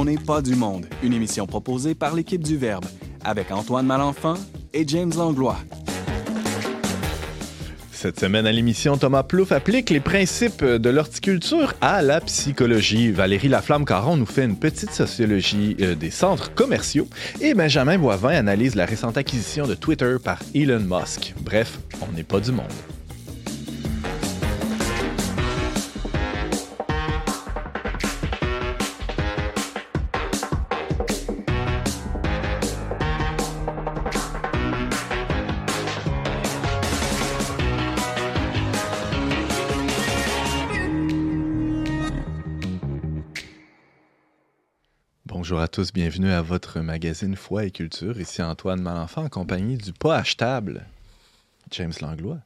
On n'est pas du monde, une émission proposée par l'équipe du Verbe, avec Antoine Malenfant et James Langlois. Cette semaine à l'émission, Thomas Plouffe applique les principes de l'horticulture à la psychologie. Valérie Laflamme-Caron nous fait une petite sociologie euh, des centres commerciaux. Et Benjamin Boivin analyse la récente acquisition de Twitter par Elon Musk. Bref, on n'est pas du monde. Tous, bienvenue à votre magazine Foi et Culture. Ici Antoine Malenfant en compagnie du pas achetable, James Langlois.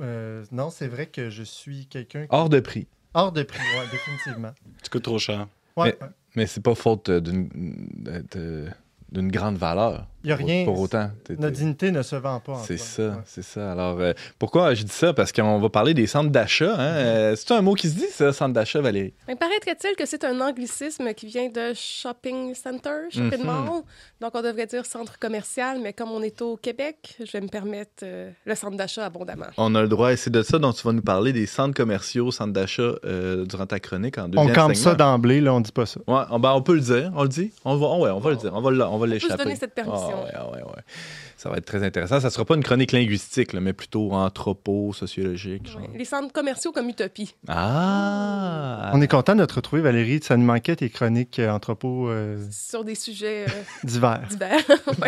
Euh, non, c'est vrai que je suis quelqu'un. qui- Hors de prix. Hors de prix, ouais, définitivement. Tu coûtes trop cher. Ouais, Mais- ouais. Mais c'est pas faute d'une de- d'une grande valeur. Il y a rien. Pour autant. T'es- Notre t'es- dignité ne se vend pas. C'est ça, Ouais. c'est ça. Alors, euh, pourquoi je dis ça? Parce qu'on va parler des centres d'achat. Hein? Euh, c'est un mot qui se dit, ça, centre d'achat, Valérie? Mais paraîtrait-il que c'est un anglicisme qui vient de shopping center, shopping Mhm. mall? Donc, on devrait dire centre commercial, mais comme on est au Québec, je vais me permettre euh, le centre d'achat abondamment. On a le droit, et c'est de ça dont tu vas nous parler, des centres commerciaux, centres d'achat euh, durant ta chronique en On campe ça d'emblée, là, on dit pas ça. Ouais, on, ben, on peut le dire, on le dit. On va, ouais, on va le dire, on va, le- on va peut se l'échapper. donner cette permission. Ah ouais, ah ouais, ouais. Ça va être très intéressant. Ça sera pas une chronique linguistique, là, mais plutôt anthropo, sociologique. genre. Les centres commerciaux comme Utopie. Ah! On est content de te retrouver, Valérie. Ça nous manquait tes chroniques euh, anthropos euh, sur des sujets euh, d'hiver. divers.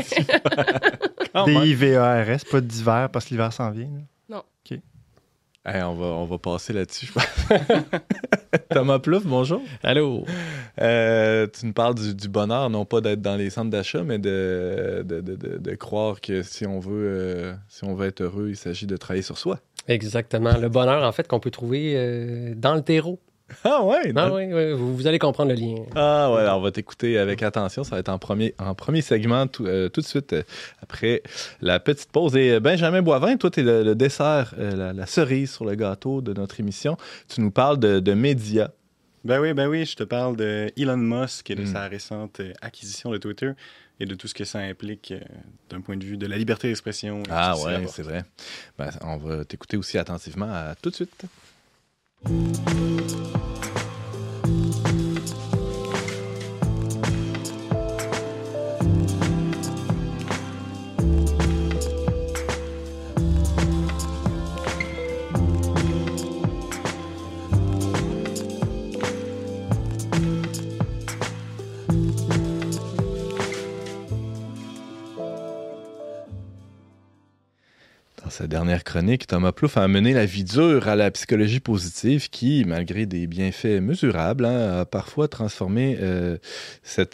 Même. D-I-V-E-R-S, pas d'hiver parce que l'hiver s'en vient. là. Hey, on, va, on va passer là-dessus, je pense. Thomas Plouffe, bonjour. Allô? Euh, tu nous parles du, du bonheur, non pas d'être dans les centres d'achat, mais de, de, de- de- de croire que si on, veut, euh, si on veut être heureux, il s'agit de travailler sur soi. Exactement. Le bonheur, en fait, qu'on peut trouver euh, dans le terreau. Ah ouais? Ah oui, vous, vous allez comprendre le lien. Ah ouais, alors on va t'écouter avec attention. Ça va être en premier, en premier segment tout, euh, tout de suite euh, après la petite pause. Et euh, Benjamin Boivin, toi, tu es le, le dessert, euh, la, la cerise sur le gâteau de notre émission. Tu nous parles de, de médias. Ben oui, ben oui, je te parle de Elon Musk et de Mm. sa récente acquisition de Twitter et de tout ce que ça implique euh, d'un point de vue de la liberté d'expression. Ah ouais, c'est vrai. Ben, on va t'écouter aussi attentivement. À tout de suite. Thank you. Sa dernière chronique, Thomas Plouffe a amené la vie dure à la psychologie positive qui, malgré des bienfaits mesurables, hein, a parfois transformé euh,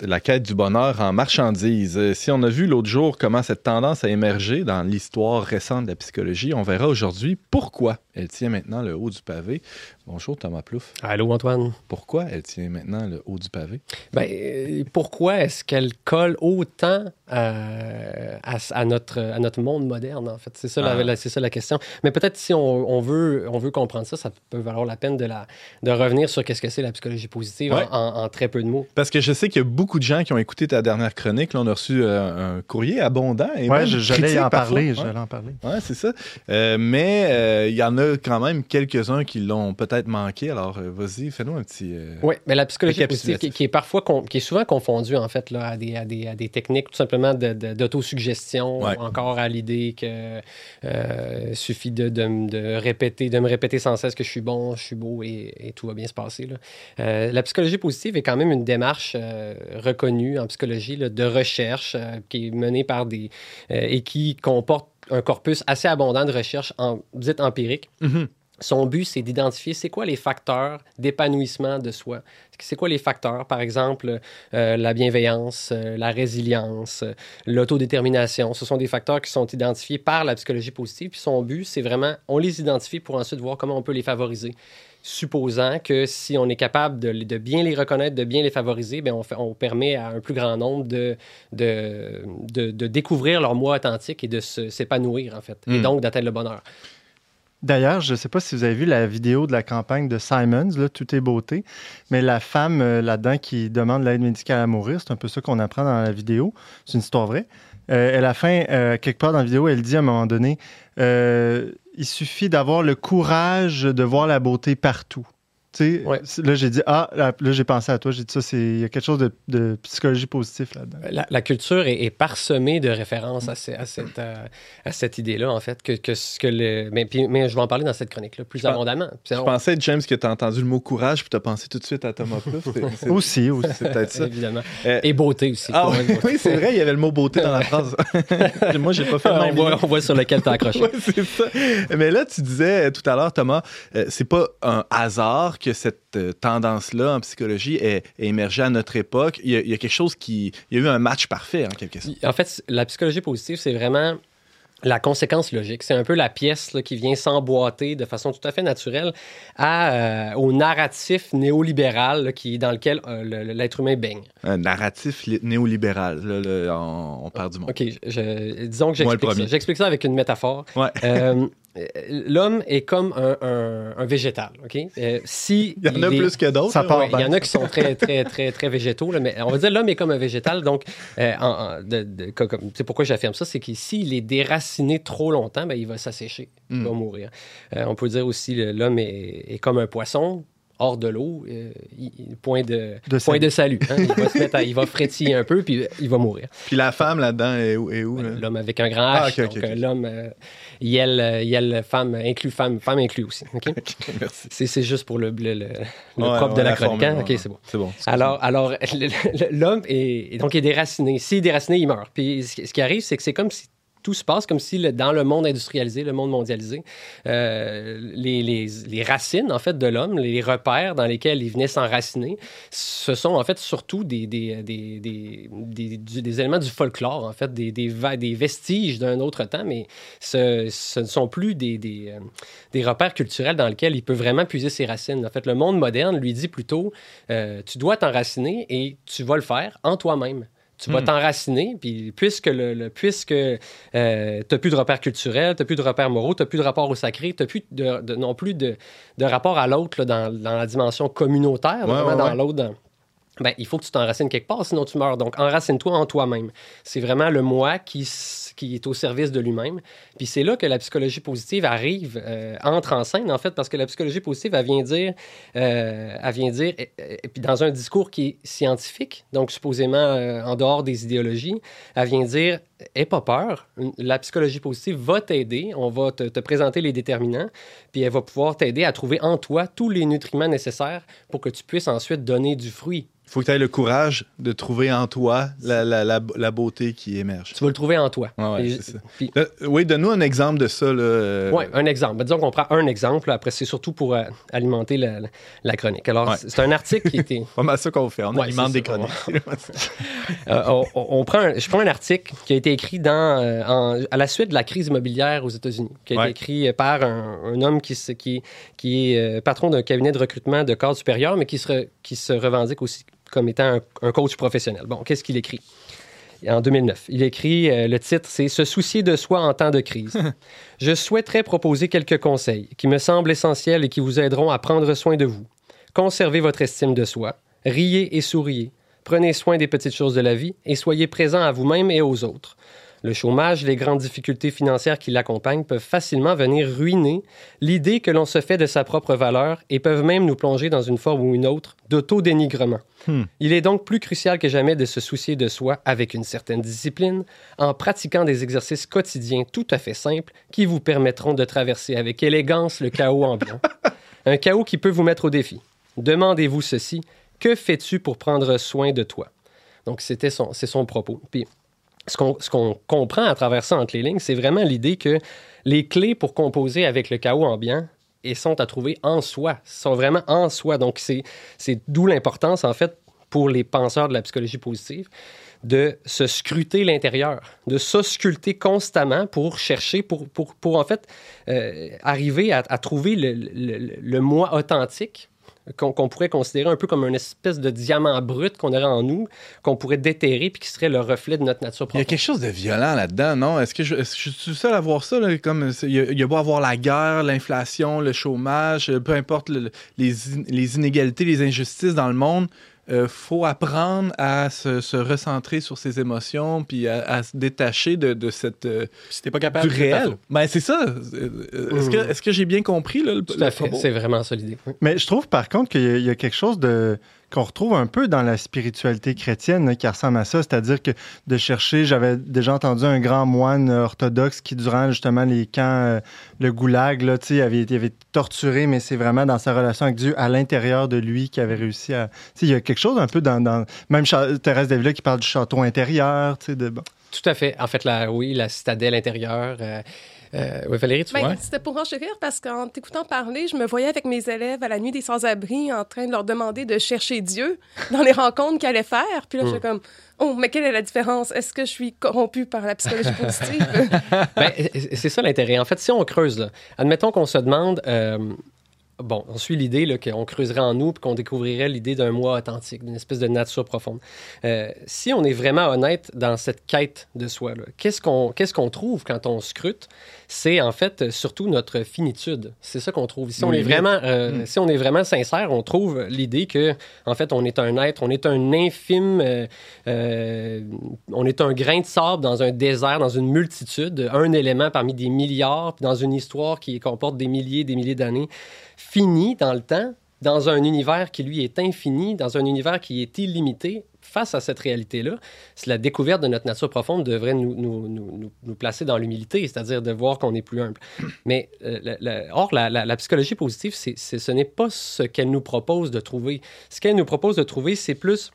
la quête du bonheur en marchandise. Euh, Si on a vu l'autre jour comment cette tendance a émergé dans l'histoire récente de la psychologie, on verra aujourd'hui pourquoi elle tient maintenant le haut du pavé. Bonjour Thomas Plouffe. Allô, Antoine? Pourquoi elle tient maintenant le haut du pavé? Ben, euh, pourquoi est-ce qu'elle colle autant euh, à, à notre, à notre monde moderne, en fait? C'est ça, la- Ah. la, c'est ça la question. Mais peut-être si on, on veut, on veut comprendre ça, ça peut valoir la peine de, la, de revenir sur qu'est-ce que c'est la psychologie positive Ouais. en, en- en très peu de mots. Parce que je sais qu'il y a beaucoup de gens qui ont écouté ta dernière chronique. Là, on a reçu euh, un courrier abondant. Je- j'allais en parler. Ouais. J'allais en parler. Ouais, c'est ça. Euh, mais euh, il y en a quand même quelques-uns qui l'ont peut-être manqué. Alors, euh, vas-y, fais-nous un petit. euh, Oui, mais la psychologie positive, qui, qui est parfois, qui est souvent confondue en fait là, à, des, à, des, à des techniques tout simplement d'autosuggestion, Ouais. ou encore à l'idée que euh, suffit de, de, de répéter, de me répéter sans cesse que je suis bon, je suis beau et, et tout va bien se passer. là. Euh, la psychologie positive est quand même une démarche reconnue en psychologie là, de recherche qui est menée par des et qui comporte un corpus assez abondant de recherches en, dites empiriques. Mhm. Son but, c'est d'identifier c'est quoi les facteurs d'épanouissement de soi. C'est quoi les facteurs, par exemple, euh, la bienveillance, euh, la résilience, euh, l'autodétermination. Ce sont des facteurs qui sont identifiés par la psychologie positive. Puis son but, c'est vraiment, on les identifie pour ensuite voir comment on peut les favoriser. Supposant que si on est capable de, de bien les reconnaître, de bien les favoriser, bien on, fait- on permet à un plus grand nombre de, de, de, de découvrir leur moi authentique et de se- s'épanouir, en fait. Et Mm. donc d'atteindre le bonheur. D'ailleurs, je ne sais pas si vous avez vu la vidéo de la campagne de Simons, là, Tout est beauté, mais la femme euh, là-dedans qui demande l'aide médicale à mourir, c'est un peu ça qu'on apprend dans la vidéo. C'est une histoire vraie. À la fin, quelque part dans la vidéo, elle dit à un moment donné euh, il suffit d'avoir le courage de voir la beauté partout. Tu sais, Ouais. c'est- Là, j'ai dit, ah, là, là, j'ai pensé à toi, j'ai dit ça, c'est- il y a quelque chose de, de psychologie positive là-dedans. La, la culture est, est parsemée de références à, ce- à cette, euh, à cette idée-là, en fait, que, que ce que le. Mais, puis- mais je vais en parler dans cette chronique-là plus abondamment. Puis Je pensais, James, que tu as entendu le mot courage puis tu as pensé tout de suite à Thomas c'est- Aussi, aussi. C'est peut-être ça. Évidemment. Euh, Et beauté aussi. Ah oui, beauté. oui, c'est vrai, il y avait le mot beauté dans la phrase. Moi, j'ai pas fait le on, même voit, on voit sur lequel tu as accroché. Ouais, c'est ça. Mais là, tu disais tout à l'heure, Thomas, euh, c'est pas un hasard que cette euh, tendance-là en psychologie ait, ait émergé à notre époque. Il y, a, il y a quelque chose qui. Il y a eu un match parfait, en quelque sorte. En fait, la psychologie positive, c'est vraiment la conséquence logique. C'est un peu la pièce là, qui vient s'emboîter de façon tout à fait naturelle à, euh, au narratif néolibéral là, qui, dans lequel euh, le- l'être humain baigne. Un narratif li- néolibéral. Là, on, on part du monde. OK, je- disons que j'explique ça. premier. J'explique ça avec une métaphore. Ouais. Euh, L'homme est comme un, un- un végétal, OK? Euh, si Il y en a plus que d'autres. Ça là. part Ouais, il y en a qui sont très, très, très, très végétaux, là, mais on va dire l'homme est comme un végétal. Donc, euh, sais pourquoi j'affirme ça? C'est que s'il est déraciné trop longtemps, ben, il va s'assécher, il va mourir. Euh, on peut dire aussi l'homme est, est comme un poisson hors de l'eau, euh, point de, De point salut. de salut. hein. Il va se mettre à- il va frétiller un peu, puis il va mourir. Puis la femme là-dedans est où? est où, là? L'homme avec un grand H, Ah, ok, ok, donc ok. euh, l'homme, euh, yel, euh, yel, femme, inclut femme, femme inclut aussi. merci. C'est c'est juste pour le, le, le- le Ouais, propre de la la chronique. formule, hein? ouais, OK, c'est bon. C'est bon. Alors, alors l'homme est, donc est déraciné. S'il est déraciné, il meurt. Puis ce qui ce qui arrive, c'est que c'est comme si tout se passe comme si dans le monde industrialisé, le monde mondialisé, euh, les, racines en fait de l'homme, les repères dans lesquels il venait s'enraciner, ce sont en fait surtout des, éléments du folklore, en fait, des, vestiges d'un autre temps, mais ce, ne sont plus euh, des repères culturels dans lesquels il peut vraiment puiser ses racines. En fait, le monde moderne lui dit plutôt, euh, tu dois t'enraciner et tu vas le faire en toi-même. Tu vas Hmm. t'enraciner, puis puisque, le, le- puisque euh, tu n'as plus de repères culturels, tu n'as plus de repères moraux, tu n'as plus de rapport au sacré, tu n'as plus de, de- non plus de, de rapport à l'autre dans, dans la dimension communautaire, Ouais, vraiment ouais, dans ouais. l'autre. dans- Ben, il faut que tu t'enracines quelque part, sinon tu meurs. Donc, enracine-toi en toi-même. C'est vraiment le moi qui, qui est au service de lui-même. Puis c'est là que la psychologie positive arrive, euh, entre en scène, en fait, parce que la psychologie positive, elle vient dire, euh, vient dire, puis dans un discours qui est scientifique, donc supposément euh, en dehors des idéologies, elle vient dire, aie pas peur, la psychologie positive va t'aider, on va te, te présenter les déterminants, puis elle va pouvoir t'aider à trouver en toi tous les nutriments nécessaires pour que tu puisses ensuite donner du fruit. Il faut que tu aies le courage de trouver en toi la, la, la, la beauté qui émerge. Tu vas le trouver en toi. Ouais, ouais, Et- c'est ça. puis- Euh, oui, donne-nous un exemple de ça. Là, euh, Oui, un exemple. Ben, disons qu'on prend un exemple, après c'est surtout pour euh, alimenter la, chronique. Alors, Ouais. c'est un article qui était... Pas mal ça qu'on fait. On Ouais, alimente des chroniques. On, on- on prend un- je prends un article qui a été écrit dans, euh, en- à la suite de la crise immobilière aux États-Unis, qui a Ouais. été écrit par un, un homme qui, qui, qui est euh, patron d'un cabinet de recrutement de cadre supérieur, mais qui se, re- qui se revendique aussi comme étant un, un coach professionnel. Bon, qu'est-ce qu'il écrit? En 2009, il écrit, euh, le titre, c'est Se soucier de soi en temps de crise. Je souhaiterais proposer quelques conseils qui me semblent essentiels et qui vous aideront à prendre soin de vous. Conservez votre estime de soi, riez et souriez, prenez soin des petites choses de la vie et soyez présent à vous-même et aux autres. Le chômage, les grandes difficultés financières qui l'accompagnent peuvent facilement venir ruiner l'idée que l'on se fait de sa propre valeur et peuvent même nous plonger dans une forme ou une autre d'autodénigrement. Hmm. Il est donc plus crucial que jamais de se soucier de soi avec une certaine discipline, en pratiquant des exercices quotidiens tout à fait simples qui vous permettront de traverser avec élégance le chaos ambiant. Un chaos qui peut vous mettre au défi. Demandez-vous ceci, que fais-tu pour prendre soin de toi? Donc, c'était son, c'est son propos. Puis, ce qu'on, comprend à travers ça entre les lignes, c'est vraiment l'idée que les clés pour composer avec le chaos ambiant et sont à trouver en soi, sont vraiment en soi. Donc, c'est, c'est d'où l'importance, en fait, pour les penseurs de la psychologie positive, de se scruter l'intérieur, de s'ausculter constamment pour chercher, pour, pour, pour en fait euh, arriver à, trouver le- le moi authentique qu'on pourrait considérer un peu comme une espèce de diamant brut qu'on aurait en nous, qu'on pourrait déterrer puis qui serait le reflet de notre nature Il y a quelque chose de violent là-dedans, non? Est-ce que je, est-ce que je suis seul à voir ça? là, comme, il, y a, il y a beau avoir la guerre, l'inflation, le chômage, euh, peu importe le- les, in- les inégalités, les injustices dans le monde, il faut apprendre à se, se recentrer sur ses émotions puis à, à se détacher de, de cette, euh, Si pas capable du réel. Ben, c'est ça. Euh, Est-ce que, est-ce que j'ai bien compris? Là, le, Tout le fait, c'est vraiment ça l'idée. Mais je trouve par contre qu'il y a quelque chose de qu'on retrouve un peu dans la spiritualité chrétienne là, qui ressemble à ça, c'est-à-dire que de chercher, j'avais déjà entendu un grand moine orthodoxe qui durant justement les camps, euh, le goulag, là, sais, avait, il avait été torturé, mais c'est vraiment dans sa relation avec Dieu à l'intérieur de lui qui avait réussi à, il y a quelque chose un peu dans, même Thérèse Davila qui parle du château intérieur, tu de bon. Tout à fait. En fait, la, oui, la citadelle intérieure. euh, euh, oui, Valérie, tu Ben, vois? C'était pour enchérir parce qu'en t'écoutant parler, je me voyais avec mes élèves à la nuit des sans-abri en train de leur demander de chercher Dieu dans les rencontres qu'ils allaient faire. Puis là, Hmm. j'étais comme, oh, mais quelle est la différence? Est-ce que je suis corrompue par la psychologie positive? Ben, c'est ça l'intérêt. En fait, si on creuse, là, admettons qu'on se demande, euh, bon, on suit l'idée qu'on creuserait en nous puis qu'on découvrirait l'idée d'un moi authentique, d'une espèce de nature profonde. Euh, si on est vraiment honnête dans cette quête de soi, qu'est-ce qu'on qu'est-ce qu'on trouve quand on scrute? C'est en fait surtout notre finitude. C'est ça qu'on trouve. Si on, est vraiment, euh, Mm. si on est vraiment sincère, on trouve l'idée que, en fait, on est un être, on est un infime, euh, euh, on est un grain de sable dans un désert, dans une multitude, un élément parmi des milliards, puis dans une histoire qui comporte des milliers, des milliers d'années, fini dans le temps, dans un univers qui, lui, est infini, dans un univers qui est illimité. Face à cette réalité-là, la découverte de notre nature profonde devrait nous, placer dans l'humilité, c'est-à-dire de voir qu'on est plus humble. Mais, euh, or, la, psychologie positive, ce n'est pas ce qu'elle nous propose de trouver. Ce qu'elle nous propose de trouver, c'est plus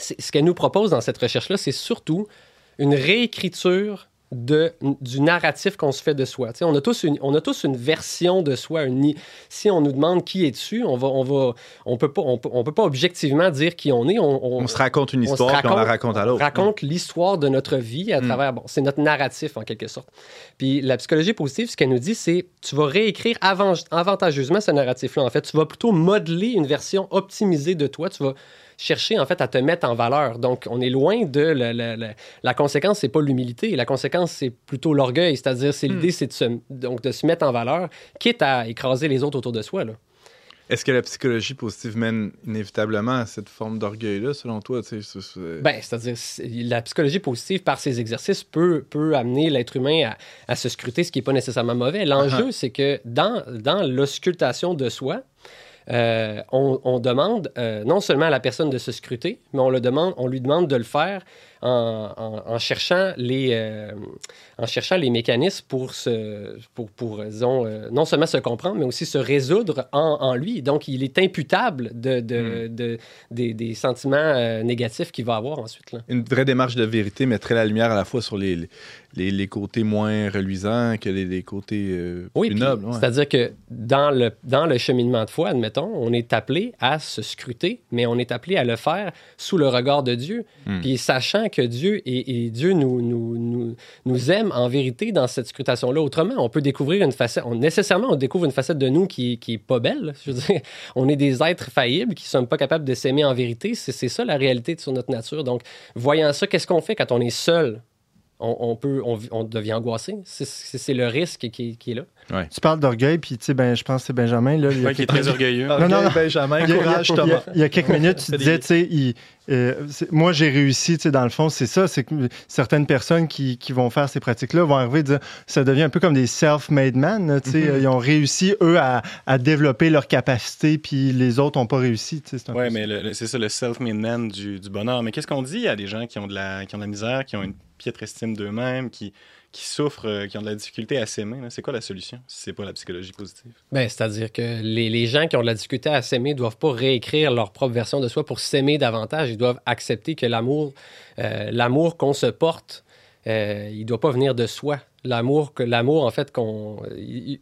ce qu'elle nous propose dans cette recherche-là, c'est surtout une réécriture de, du narratif qu'on se fait de soi. On, a tous une, on a tous une version de soi. une si on nous demande qui es-tu, on va, on va, on peut pas, on peut, on peut pas objectivement dire qui on est. On, on- On se raconte une on histoire puis on la raconte- raconte à l'autre. raconte l'histoire de notre vie à Mm. travers. Bon, c'est notre narratif en quelque sorte. Puis la psychologie positive, ce qu'elle nous dit, c'est tu vas réécrire avan- avantageusement ce narratif-là. En fait, tu vas plutôt modeler une version optimisée de toi. Tu vas chercher en fait à te mettre en valeur. Donc, on est loin de la, la, la, la conséquence, c'est pas l'humilité. La conséquence, c'est plutôt l'orgueil. C'est-à-dire, c'est l'idée, c'est de se, donc de se mettre en valeur, quitte à écraser les autres autour de soi. Là. Est-ce que la psychologie positive mène inévitablement à cette forme d'orgueil-là, selon toi? tu sais, c'est- c'est- Ben, c'est-à-dire, c'est- la psychologie positive, par ses exercices, peut, peut amener l'être humain à, à se scruter, ce qui n'est pas nécessairement mauvais. L'enjeu, c'est que dans, dans l'auscultation de soi, euh, on, on demande euh, non seulement à la personne de se scruter, mais on, le demande, on lui demande de le faire en, en- en cherchant, les, euh, en cherchant les mécanismes pour, se, pour, pour disons, euh, non seulement se comprendre, mais aussi se résoudre en, en lui. Donc, il est imputable de, de, de- des, des sentiments euh, négatifs qu'il va avoir ensuite. Là. Une vraie démarche de vérité mettrait la lumière à la fois sur les, les, les côtés moins reluisants que les, les côtés euh, Oui, plus puis, nobles. ouais. c'est-à-dire que dans le, dans le cheminement de foi, admettons, on est appelé à se scruter, mais on est appelé à le faire sous le regard de Dieu. Hmm. Puis sachant que Dieu et, Dieu nous, nous, nous, aime en vérité dans cette scrutation-là. Autrement, on peut découvrir une facette, on, nécessairement, on découvre une facette de nous qui, qui est pas belle. Je veux dire, on est des êtres faillibles qui ne sommes pas capables de s'aimer en vérité. C'est, ça la réalité sur notre nature. Donc, voyant ça, qu'est-ce qu'on fait quand on est seul? On, on peut, on, on devient angoissé. C'est, le risque qui, qui est là. Tu parles d'orgueil, puis tu sais, ben, je pense que c'est Benjamin. Là, il Ouais, qui est quelques- très orgueilleux. Non, non, non. Benjamin, Il y a- courage, il y a- Thomas. Il y a quelques minutes, tu disais, tu sais, il- euh, moi j'ai réussi, tu sais, dans le fond, c'est ça, c'est que certaines personnes qui, qui vont faire ces pratiques-là vont arriver et dire, ça devient un peu comme des self-made men, tu sais, Mhm. ils ont réussi, eux, à, à développer leur capacité, puis les autres n'ont pas réussi, tu sais, peu mais c'est ça, le self-made man du, du bonheur. Mais qu'est-ce qu'on dit à des gens qui ont de la, qui ont de la misère, qui ont une piètre estime d'eux-mêmes, qui, qui souffrent, euh, qui ont de la difficulté à s'aimer? C'est quoi la solution si c'est pas la psychologie positive? Ben, c'est-à-dire que les, les gens qui ont de la difficulté à s'aimer doivent pas réécrire leur propre version de soi pour s'aimer davantage. Ils doivent accepter que l'amour, euh, l'amour qu'on se porte, euh, il doit pas venir de soi. L'amour, que l'amour en fait, qu'on,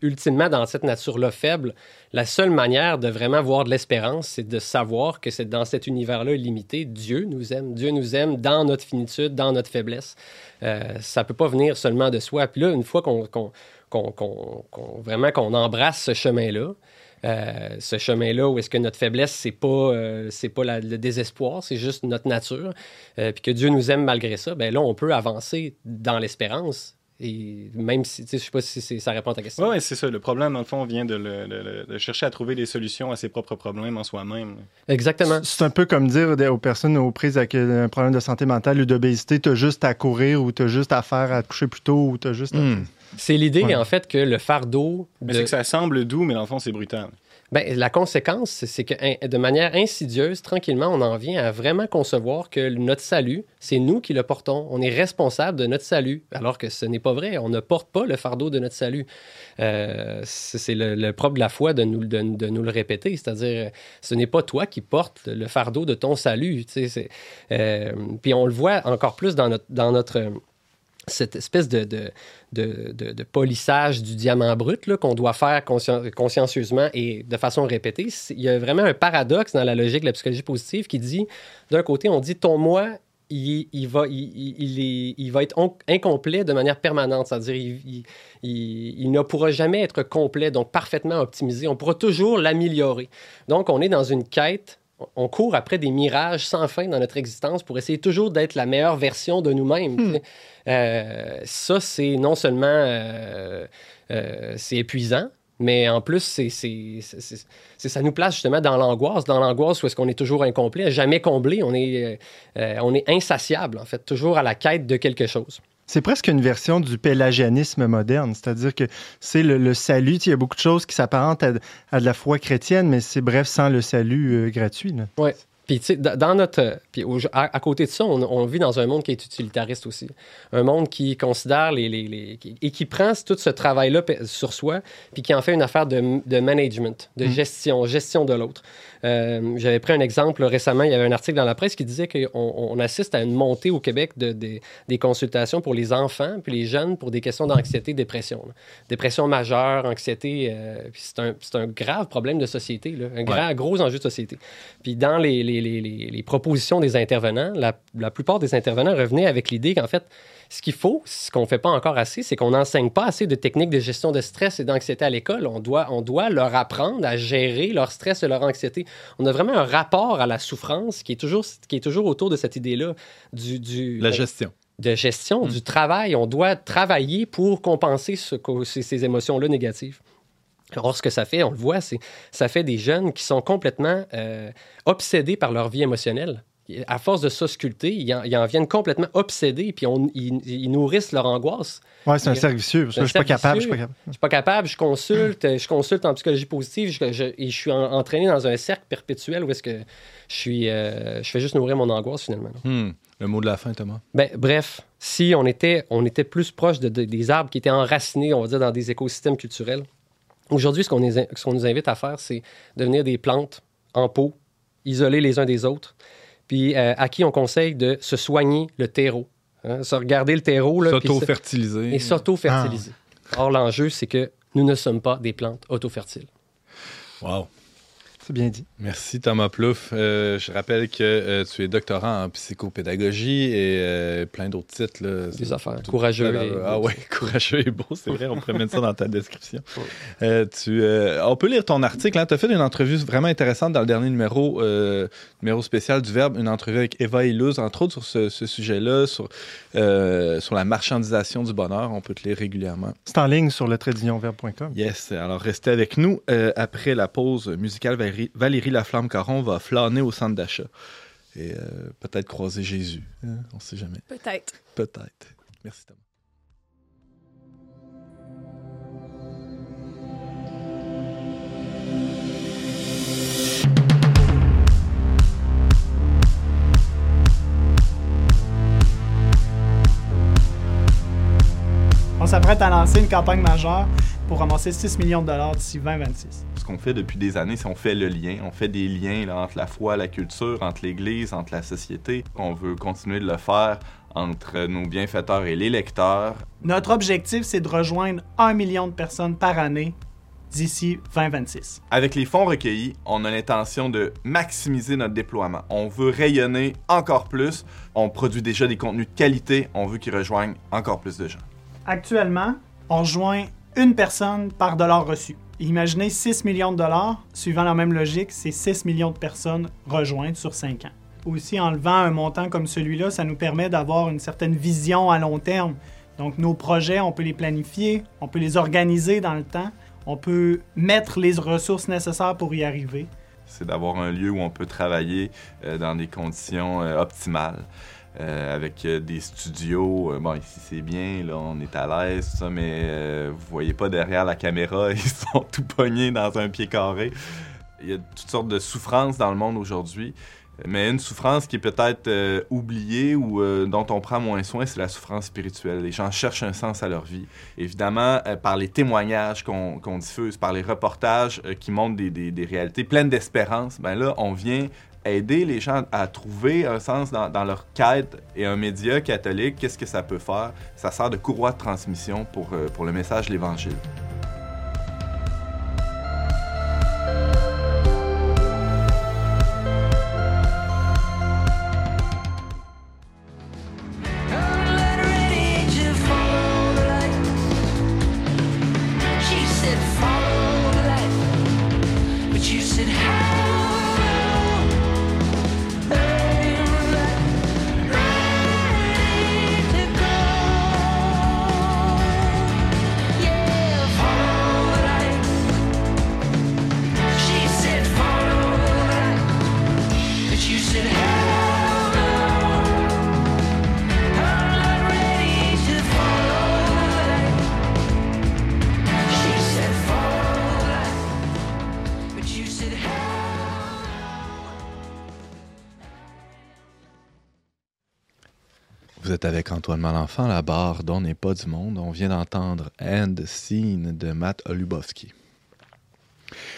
ultimement dans cette nature-là faible, la seule manière de vraiment voir de l'espérance, c'est de savoir que c'est dans cet univers-là limité, Dieu nous aime. Dieu nous aime dans notre finitude, dans notre faiblesse. Euh, ça peut pas venir seulement de soi. Puis là, une fois qu'on- qu'on- qu'on- qu'on- vraiment qu'on embrasse ce chemin-là, euh, ce chemin-là où est-ce que notre faiblesse, c'est pas, euh, c'est pas la- le désespoir, c'est juste notre nature, euh, puis que Dieu nous aime malgré ça, ben là, on peut avancer dans l'espérance. Et même si, tu sais, je sais pas si c'est- ça répond à ta question. Oui, ouais, c'est ça. Le problème, dans le fond, vient de, le- chercher à trouver des solutions à ses propres problèmes en soi-même. Exactement. C'est un peu comme dire aux personnes aux prises avec un problème de santé mentale ou d'obésité, t'as juste à courir ou t'as juste à faire à te coucher plus tôt ou t'as juste à... Hmm. C'est l'idée, Ouais. en fait, que le fardeau. Mais de- c'est que ça semble doux, mais dans le fond, c'est brutal. Ben, la conséquence, c'est- que de manière insidieuse, tranquillement, on en vient à vraiment concevoir que notre salut, c'est nous qui le portons. On est responsable de notre salut, alors que ce n'est pas vrai. On ne porte pas le fardeau de notre salut. Euh, c'est le, le propre de la foi de nous, de, de nous le répéter. C'est-à-dire, ce n'est pas toi qui portes le fardeau de ton salut. tu sais, c'est- euh, puis on le voit encore plus dans notre, dans notre cette espèce de, de, de, de- polissage du diamant brut qu'on doit faire conscien- consciencieusement et de façon répétée. Il y a vraiment un paradoxe dans la logique de la psychologie positive qui dit, d'un côté, on dit ton moi, il, il va, il, il- il va être incomplet de manière permanente, c'est-à-dire il ne pourra jamais être complet, donc parfaitement optimisé. On pourra toujours l'améliorer. Donc, on est dans une quête on court après des mirages sans fin dans notre existence pour essayer toujours d'être la meilleure version de nous-mêmes. sais. Euh, ça, c'est non seulement euh, euh, c'est épuisant, mais en plus, c'est, c'est, c'est- ça nous place justement dans l'angoisse, dans l'angoisse où est-ce qu'on est toujours incomplet, jamais comblé, on est, on est insatiable, en fait, toujours à la quête de quelque chose. C'est presque une version du pélagianisme moderne, c'est-à-dire que c'est le, le salut. Il y a beaucoup de choses qui s'apparentent à, à de la foi chrétienne, mais c'est bref sans le salut euh, gratuit. là. Puis, tu sais, dans notre. Puis, à, à côté de ça, on, on vit dans un monde qui est utilitariste aussi. Un monde qui considère les. les- les- et qui prend tout ce travail-là sur soi, puis qui en fait une affaire de, de management, de Mm. gestion, gestion de l'autre. Euh, J'avais pris un exemple récemment. Il y avait un article dans la presse qui disait qu'on on assiste à une montée au Québec de, des- des consultations pour les enfants puis les jeunes pour des questions d'anxiété, dépression. là. Dépression majeure, anxiété. euh, c'est un, grave problème de société, là, un grand, gros enjeu de société. Puis dans les, les, les, les, les propositions des intervenants, la, la plupart des intervenants revenaient avec l'idée qu'en fait, ce qu'il faut, ce qu'on ne fait pas encore assez, c'est qu'on n'enseigne pas assez de techniques de gestion de stress et d'anxiété à l'école. On doit, on doit leur apprendre à gérer leur stress et leur anxiété. On a vraiment un rapport à la souffrance qui est toujours, qui est toujours autour de cette idée-là du, du, La gestion. de gestion, Mm. du travail. On doit travailler pour compenser ce ces émotions-là négatives. Or, ce que ça fait, on le voit, c'est ça fait des jeunes qui sont complètement euh, obsédés par leur vie émotionnelle. À force de s'ausculter, ils en, ils en viennent complètement obsédés, puis on- ils, ils nourrissent leur angoisse. Ouais, c'est un cercle vicieux. parce que Je suis pas capable. Je suis vicieux. pas capable. Je suis pas capable, je consulte, je consulte en psychologie positive, je, je- et je suis en- entraîné dans un cercle perpétuel où est-ce que je suis, euh, je fais juste nourrir mon angoisse finalement. Hmm. Le mot de la fin, Thomas? Ben, bref, si on était, on était plus proche de, de- des arbres qui étaient enracinés, on va dire, dans des écosystèmes culturels, aujourd'hui, ce qu'on les- ce qu'on nous invite à faire, c'est devenir des plantes en pot, isolées les uns des autres, puis euh, à qui on conseille de se soigner le terreau. Hein, se regarder le terreau S'auto-fertiliser. et s'auto-fertiliser. Or, l'enjeu, c'est que nous ne sommes pas des plantes autofertiles. Wow. C'est bien dit. Merci Thomas Plouffe. Euh, je rappelle que euh, tu es doctorant en psychopédagogie et euh, plein d'autres titres. Là. Des affaires. Tout- Courageux. Ah, et- ah ouais, courageux et beau, c'est vrai, on pourrait mettre ça dans ta description. Euh, tu, euh, on peut lire ton article. Tu as fait une entrevue vraiment intéressante dans le dernier numéro, euh, numéro spécial du Verbe, une entrevue avec Eva Illouz, entre autres sur ce, ce sujet-là, sur, euh, sur la marchandisation du bonheur. On peut te lire régulièrement. C'est en ligne sur le tradeunionverbe.com. Yes, alors restez avec nous. Euh, après la pause musicale, Valérie, Valérie Laflamme-Caron va flâner au centre d'achat et euh, peut-être croiser Jésus. hein, on ne sait jamais. Peut-être. Peut-être. Merci Thomas. On s'apprête à lancer une campagne majeure pour ramasser 6 millions de dollars d'ici 2026. Ce qu'on fait depuis des années, c'est on fait le lien. On fait des liens là, entre la foi, la culture, entre l'Église, entre la société. On veut continuer de le faire entre nos bienfaiteurs et les lecteurs. Notre objectif, c'est de rejoindre 1 million de personnes par année d'ici 2026. Avec les fonds recueillis, on a l'intention de maximiser notre déploiement. On veut rayonner encore plus. On produit déjà des contenus de qualité. On veut qu'ils rejoignent encore plus de gens. Actuellement, on rejoint une personne par dollar reçu. Imaginez 6 millions de dollars, suivant la même logique, c'est 6 millions de personnes rejointes sur 5 ans. Aussi, en levant un montant comme celui-là, ça nous permet d'avoir une certaine vision à long terme. Donc, nos projets, on peut les planifier, on peut les organiser dans le temps, on peut mettre les ressources nécessaires pour y arriver. C'est d'avoir un lieu où on peut travailler euh, dans des conditions euh, optimales. Euh, avec euh, des studios. Euh, bon, ici c'est bien, là, on est à l'aise, tout ça, mais vous voyez pas derrière la caméra, ils sont tout pognés dans un pied carré. Il y a toutes sortes de souffrances dans le monde aujourd'hui. Mais une souffrance qui est peut-être oubliée ou dont on prend moins soin, c'est la souffrance spirituelle. Les gens cherchent un sens à leur vie. Évidemment, par les témoignages qu'on diffuse, par les reportages qui montrent des, des- des réalités pleines d'espérance, ben là, on vient aider les gens à trouver un sens dans, leur quête. Et un média catholique, qu'est-ce que ça peut faire? Ça sert de courroie de transmission pour, euh, pour le message de l'Évangile. Avec Antoine Malenfant, la barre dont n'est pas du monde. On vient d'entendre End Scene de Matt Olubowski.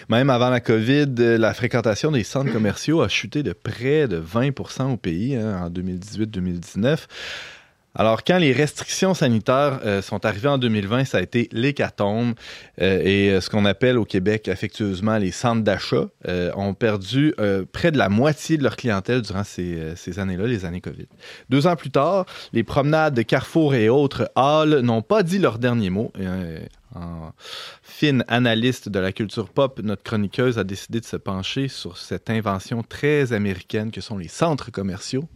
Même avant la COVID, la fréquentation des centres commerciaux a chuté de près de 20% au pays hein, en 2018-2019. Alors, quand les restrictions sanitaires euh, sont arrivées en 2020, ça a été l'hécatombe. Euh, et euh, ce qu'on appelle au Québec affectueusement les centres d'achat ont perdu près de la moitié de leur clientèle durant ces, années-là, les années COVID. Deux ans plus tard, les promenades de Carrefour et autres halls n'ont pas dit leur dernier mot. En fine analyste de la culture pop, notre chroniqueuse a décidé de se pencher sur cette invention très américaine que sont les centres commerciaux.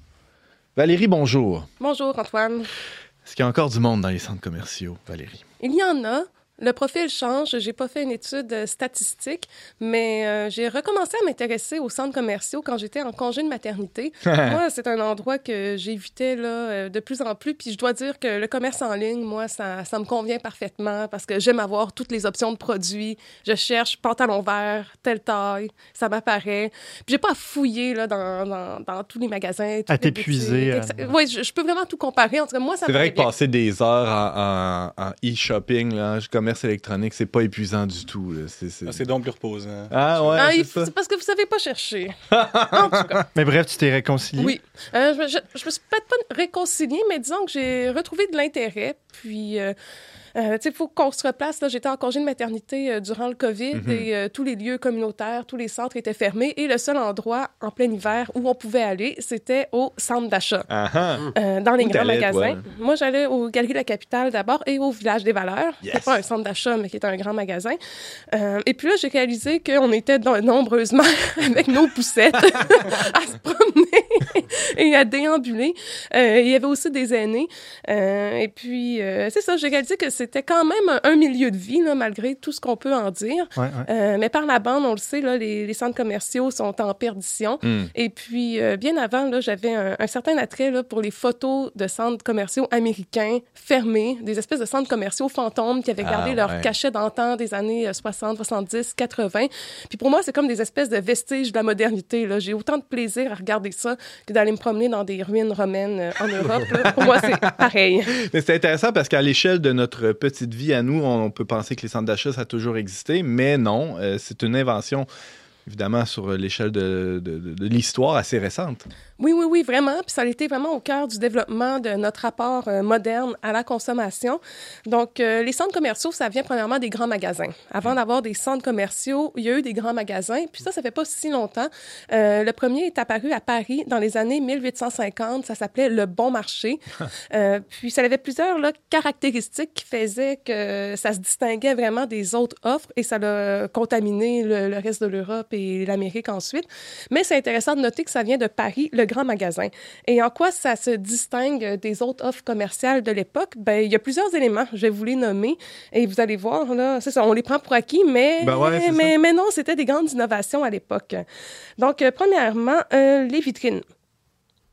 Valérie, bonjour. Bonjour, Antoine. Est-ce qu'il y a encore du monde dans les centres commerciaux, Valérie? Il y en a. Le profil change. J'ai pas fait une étude euh, statistique, mais euh, j'ai recommencé à m'intéresser aux centres commerciaux quand j'étais en congé de maternité. moi, c'est un endroit que j'évitais là euh, de plus en plus. Puis je dois dire que le commerce en ligne, moi, ça, ça me convient parfaitement parce que j'aime avoir toutes les options de produits. Je cherche pantalon vert, telle taille, ça m'apparaît. Puis j'ai pas à fouiller là dans, dans, dans tous les magasins. À t'épuiser, euh. Oui, je, je peux vraiment tout comparer. En tout cas, moi, ça C'est vrai que bien. passer des heures en, en- en e-shopping, là, en commerce électronique, c'est pas épuisant du tout. C'est, Ah, C'est donc plus reposant. Ah ouais, Ah, c'est parce que vous savez pas chercher. en tout cas. Mais bref, tu t'es réconcilié. Oui. Euh, je, je, je me suis peut-être pas réconciliée, mais disons que j'ai retrouvé de l'intérêt. Puis, euh, euh, tu sais, il faut qu'on se replace. J'étais en congé de maternité euh, durant le COVID Mhm. et euh, tous les lieux communautaires, tous les centres étaient fermés. Et le seul endroit en plein hiver où on pouvait aller, c'était au centre d'achat. Ah, ah. Euh, dans les Où grands magasins. toi? Moi, j'allais aux Galeries de la Capitale d'abord et au Village des Valeurs, qui n'est Yes. pas un centre d'achat, mais qui est un grand magasin. Euh, et puis là, j'ai réalisé qu'on était dans- nombreusement avec nos poussettes à se promener et à déambuler. Euh, il y avait aussi des aînés. Euh, et puis, euh, c'est ça, j'ai réalisé que c'était quand même un, un milieu de vie, là, malgré tout ce qu'on peut en dire. Ouais, ouais. Euh, mais par la bande, on le sait, là, les, les centres commerciaux sont en perdition. Hmm. Et puis, euh, bien avant, là, j'avais un, un certain attrait là, pour les photos de centres commerciaux américains fermés, des espèces de centres commerciaux fantômes qui avaient Ah, gardé leur ouais. cachet d'antan des années euh, 60, 70, 80. Puis pour moi, c'est comme des espèces de vestiges de la modernité. là. J'ai autant de plaisir à regarder ça que d'aller me promener dans des ruines romaines euh, en Europe. là. Pour moi, c'est pareil. Mais c'est intéressant parce qu'à l'échelle de notre petite vie à nous, on peut penser que les centres d'achat, ça a toujours existé, mais non, euh, c'est une invention, évidemment, sur l'échelle de, l'histoire assez récente. Oui, oui, oui, vraiment. Puis ça a été vraiment au cœur du développement de notre rapport euh, moderne à la consommation. Donc, euh, les centres commerciaux, ça vient premièrement des grands magasins. Avant d'avoir des centres commerciaux, il y a eu des grands magasins. Puis ça, ça fait pas si longtemps. Euh, le premier est apparu à Paris dans les années 1850. Ça s'appelait le Bon Marché. Puis ça avait plusieurs là, caractéristiques qui faisaient que ça se distinguait vraiment des autres offres et ça l'a contaminé le, le reste de l'Europe et l'Amérique ensuite. Mais c'est intéressant de noter que ça vient de Paris, le grand magasin. Et en quoi ça se distingue des autres offres commerciales de l'époque? Ben, il y a plusieurs éléments, je vais vous les nommer, et vous allez voir, là, c'est ça, on les prend pour acquis, mais, Ben ouais, mais non, c'était des grandes innovations à l'époque. Donc, euh, premièrement, euh, les vitrines.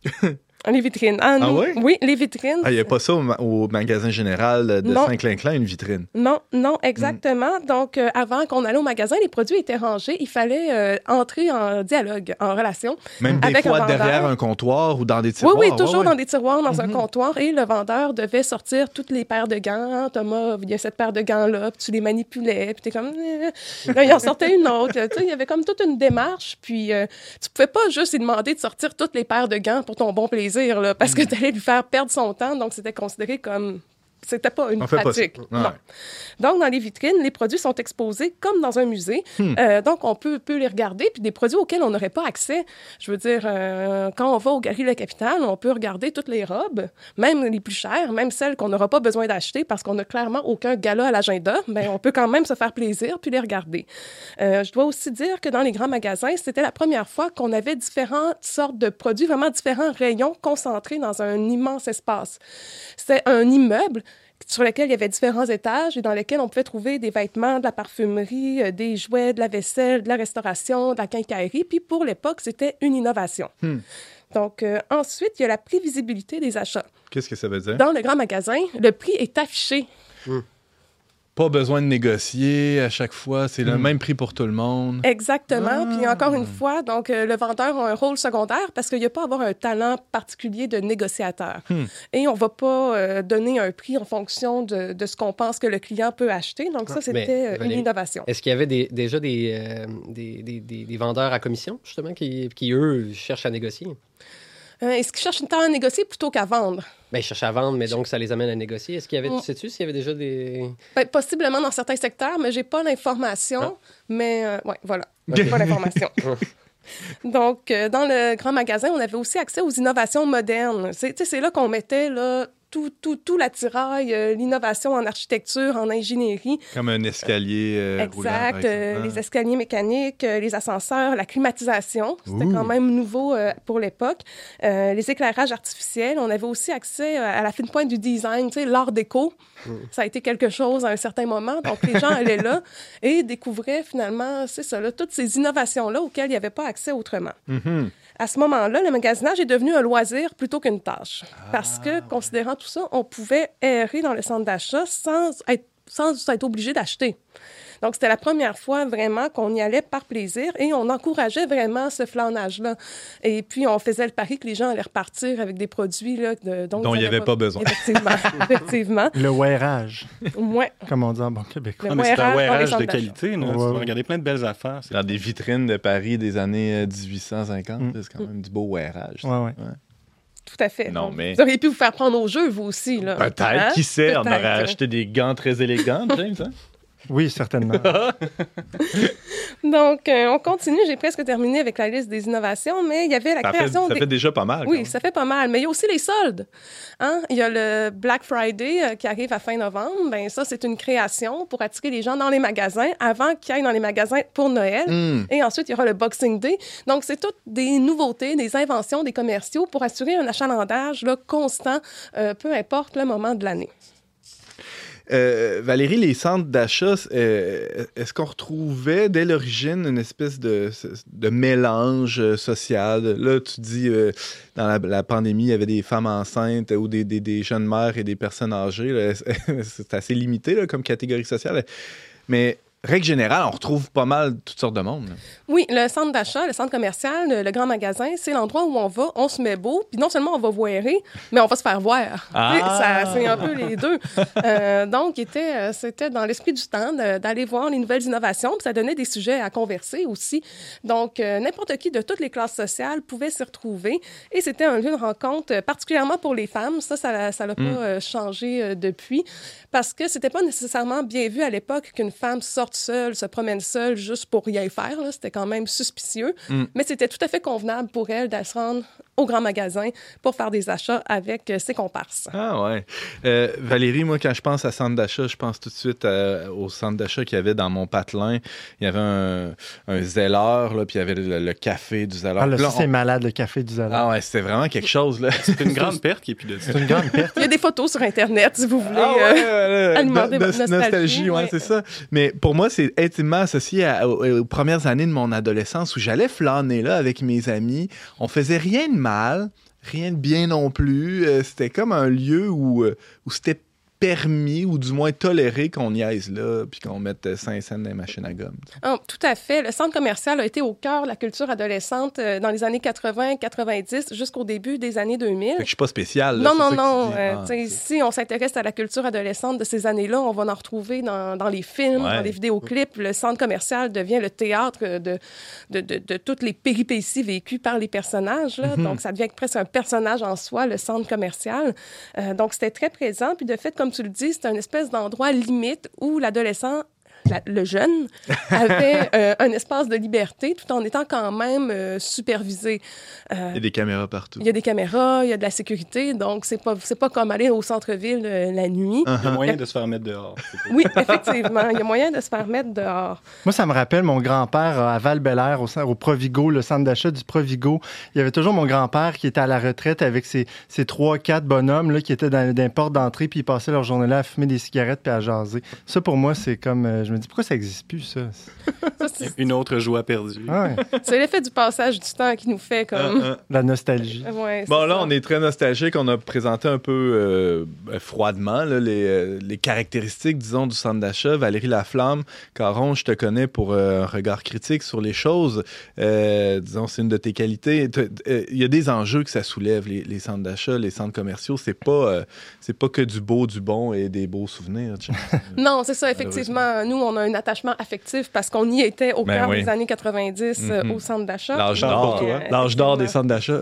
les vitrines. Ah, Ah ouais? Oui, les vitrines. Ah, il n'y a pas ça au, ma- au magasin général de. Saint-Clinclin, une vitrine. Non, non, exactement. Donc, euh, avant qu'on allait au magasin, les produits étaient rangés. Il fallait euh, entrer en dialogue, en relation. Même des Avec fois derrière un comptoir ou dans des Oui, tiroirs. oui, ouais, toujours ouais. dans des tiroirs, dans un Mhm. comptoir. Et le vendeur devait sortir toutes les paires de gants. Thomas, il y a cette paire de gants-là, puis tu les manipulais, puis t'es comme... eh. Là, il en sortait une autre. Tu il y avait comme toute une démarche. Puis euh, tu pouvais pas juste lui demander de sortir toutes les paires de gants pour ton bon plaisir, là, parce que tu allais lui faire perdre son temps. Donc, c'était considéré comme... C'était pas une On pas pratique. Ouais. Non. Donc, dans les vitrines, les produits sont exposés comme dans un musée. Hmm. Euh, donc, on peut, peut les regarder, puis des produits auxquels on n'aurait pas accès. Je veux dire, euh, quand on va au Galerie La Capitale, on peut regarder toutes les robes, même les plus chères, même celles qu'on n'aura pas besoin d'acheter parce qu'on n'a clairement aucun gala à l'agenda. Mais on peut quand même se faire plaisir puis les regarder. Euh, je dois aussi dire que dans les grands magasins, c'était la première fois qu'on avait différentes sortes de produits, vraiment différents rayons concentrés dans un immense espace. C'était un immeuble sur lequel il y avait différents étages et dans lesquels on pouvait trouver des vêtements, de la parfumerie, euh, des jouets, de la vaisselle, de la restauration, de la quincaillerie. Puis pour l'époque, c'était une innovation. Hmm. Donc euh, ensuite, il y a la prévisibilité des achats. Qu'est-ce que ça veut dire? Dans le grand magasin, le prix est affiché. Pas besoin de négocier à chaque fois. C'est le Hmm. même prix pour tout le monde. Exactement. Puis encore Ah. une fois, donc euh, le vendeur a un rôle secondaire parce qu'il n'y a pas à avoir un talent particulier de négociateur. Hmm. Et on va pas euh, donner un prix en fonction de, de ce qu'on pense que le client peut acheter. Donc ça, Mais, c'était euh, une innovation. Est-ce qu'il y avait des- déjà des, euh, des, des- des- des vendeurs à commission, justement, qui, qui, eux, cherchent à négocier? Euh, Est-ce qu'ils cherchent une talent à négocier plutôt qu'à vendre? Ben, ils cherchent à vendre, mais donc ça les amène à négocier. Est-ce qu'il y avait, Mm. tu sais-tu s'il y avait déjà des... Ben, possiblement dans certains secteurs, mais j'ai pas l'information. Ah. Mais euh, ouais, voilà, j'ai pas l'information. Donc, euh, dans le grand magasin, on avait aussi accès aux innovations modernes. C'est, tu sais, c'est là qu'on mettait là, tout, tout, tout l'attirail, euh, l'innovation en architecture, en ingénierie. Comme un escalier euh, roulant, Exact. euh, exemple. les escaliers mécaniques, les ascenseurs, la climatisation. C'était quand même nouveau pour l'époque. Les éclairages artificiels. On avait aussi accès à la fine pointe du design, tu sais, l'art déco. Ça a été quelque chose à un certain moment. Donc, les gens allaient là et découvraient finalement, c'est ça, là, toutes ces innovations-là auxquelles il n'y avait pas accès autrement. Mhm. À ce moment-là, le magasinage est devenu un loisir plutôt qu'une tâche. Parce que, considérant tout ça, on pouvait errer dans le centre d'achat sans être, sans être obligé d'acheter. Donc, c'était la première fois vraiment qu'on y allait par plaisir et on encourageait vraiment ce flanage-là. Et puis, on faisait le pari que les gens allaient repartir avec des produits là, de- dont, Dont ils il n'y avait pas besoin. Effectivement. effectivement. Le wearage, Ouais. comme on dit en bon québécois. Le Ah, mais c'est un wearage de qualité. Ouais, ouais. regarder plein de belles affaires. C'est- Dans des vitrines de Paris des années euh, 1850, Mm. c'est quand même du beau wearage. ça. Ouais, ouais. Tout à fait. Non, mais- Vous auriez pu vous faire prendre au jeu, vous aussi. Là. Peut-être, Hein? qui sait, on aurait acheté des gants très élégants, James. hein? Oui, certainement. Donc, euh, on continue. J'ai presque terminé avec la liste des innovations, mais il y avait la Ça, fait, création ça des... fait déjà pas mal. Oui, ça fait pas mal. Mais il y a aussi les soldes. Hein? Il y a le Black Friday euh, qui arrive à fin novembre. Ben ça, c'est une création pour attirer les gens dans les magasins avant qu'ils aillent dans les magasins pour Noël. Hmm. Et ensuite, il y aura le Boxing Day. Donc, c'est toutes des nouveautés, des inventions des commerciaux pour assurer un achalandage là, constant, euh, peu importe le moment de l'année. Euh, Valérie, les centres d'achat, euh, est-ce qu'on retrouvait dès l'origine une espèce de, mélange social? Là, tu dis, euh, dans la, pandémie, il y avait des femmes enceintes ou des, jeunes mères et des personnes âgées. C'est assez limité comme catégorie sociale. Mais règle générale, on retrouve pas mal toutes sortes de monde. là. Oui, le centre d'achat, le centre commercial, le, le grand magasin, c'est l'endroit où on va, on se met beau, puis non seulement on va voirer, mais on va se faire voir. Ah! C'est un peu les deux. Euh, donc, était, euh, c'était dans l'esprit du temps d'aller voir les nouvelles innovations, puis ça donnait des sujets à converser aussi. Donc, euh, n'importe qui de toutes les classes sociales pouvait s'y retrouver, et c'était un lieu de rencontre, particulièrement pour les femmes. Ça, ça ça l'a pas changé depuis, parce que c'était pas nécessairement bien vu à l'époque qu'une femme sorte seule, se promène seule juste pour rien faire. C'était quand même suspicieux. Mais c'était tout à fait convenable pour elle d'aller se rendre au grand magasin pour faire des achats avec euh, ses comparses. Ah ouais. Euh, Valérie, moi, quand je pense à centre d'achat, je pense tout de suite à- au centre d'achat qu'il y avait dans mon patelin. Il y avait un, un zéleur, là, puis il y avait le, le café du zéleur. Ah, là, là, c'est on- malade, le café du Zala. Ah ouais, c'était vraiment quelque chose. Là. C'est une grande perte qui est plus de ça. C'est une grande perte. Il y a des photos sur Internet si vous voulez. Ah euh, ouais, No- no- nostalgie, ouais, ouais. c'est ça. Mais pour moi, c'est intimement associé aux premières années de mon adolescence où j'allais flâner là avec mes amis. On faisait rien de mal, rien de bien non plus. Euh, c'était comme un lieu où, euh, où c'était permis ou du moins toléré qu'on niaise là puis qu'on mette euh, 5 cents dans les machines à gomme. Ah, tout à fait. Le centre commercial a été au cœur de la culture adolescente euh, dans les années 80-90 jusqu'au début des années 2000. Fait que je suis pas spécial. là, Non, non, non. euh, Ah, si on s'intéresse à la culture adolescente de ces années-là, on va en retrouver dans, dans les films, Ouais. dans les vidéoclips. Le centre commercial devient le théâtre de, de, de, de toutes les péripéties vécues par les personnages. là. Mhm. Donc, ça devient presque un personnage en soi, le centre commercial. Euh, donc, c'était très présent. Puis, de fait, comme tu le dis, c'est une espèce d'endroit limite où l'adolescent la- le jeune avait euh, un espace de liberté tout en étant quand même euh, supervisé. Euh, Il y a des caméras partout. il y a des caméras, il y a de la sécurité, donc c'est pas c'est pas comme aller au centre-ville euh, la nuit. Il y a moyen de se faire mettre dehors. Oui, effectivement, il y a moyen de se faire mettre dehors. Moi, ça me rappelle mon grand-père à val au, au Provigo, le centre d'achat du Provigo. Il y avait toujours mon grand-père qui était à la retraite avec ses, ses trois, quatre bonhommes là, qui étaient dans, dans les portes d'entrée, puis ils passaient leur journée là à fumer des cigarettes puis à jaser. Ça, pour moi, c'est comme. euh, je me pourquoi ça n'existe plus, ça? Une autre joie perdue. Ah ouais, C'est l'effet du passage du temps qui nous fait comme. Ah, ah. la nostalgie. Ouais, c'est Bon, là, ça. on est très nostalgique. On a présenté un peu euh, euh, froidement là, les, euh, les caractéristiques, disons, du centre d'achat. Valérie Laflamme, Caron, je te connais pour euh, un regard critique sur les choses. Euh, disons, c'est une de tes qualités. Euh, Il y a des enjeux que ça soulève, les, les centres d'achat, les centres commerciaux. C'est pas, euh, c'est pas que du beau, du bon et des beaux souvenirs. Non, c'est ça, effectivement. Nous, on a un attachement affectif parce qu'on y était au Ben cœur oui. des années 90 euh, Mhm. au centre d'achat. L'âge d'or. pour toi. L'âge d'or des centres d'achat.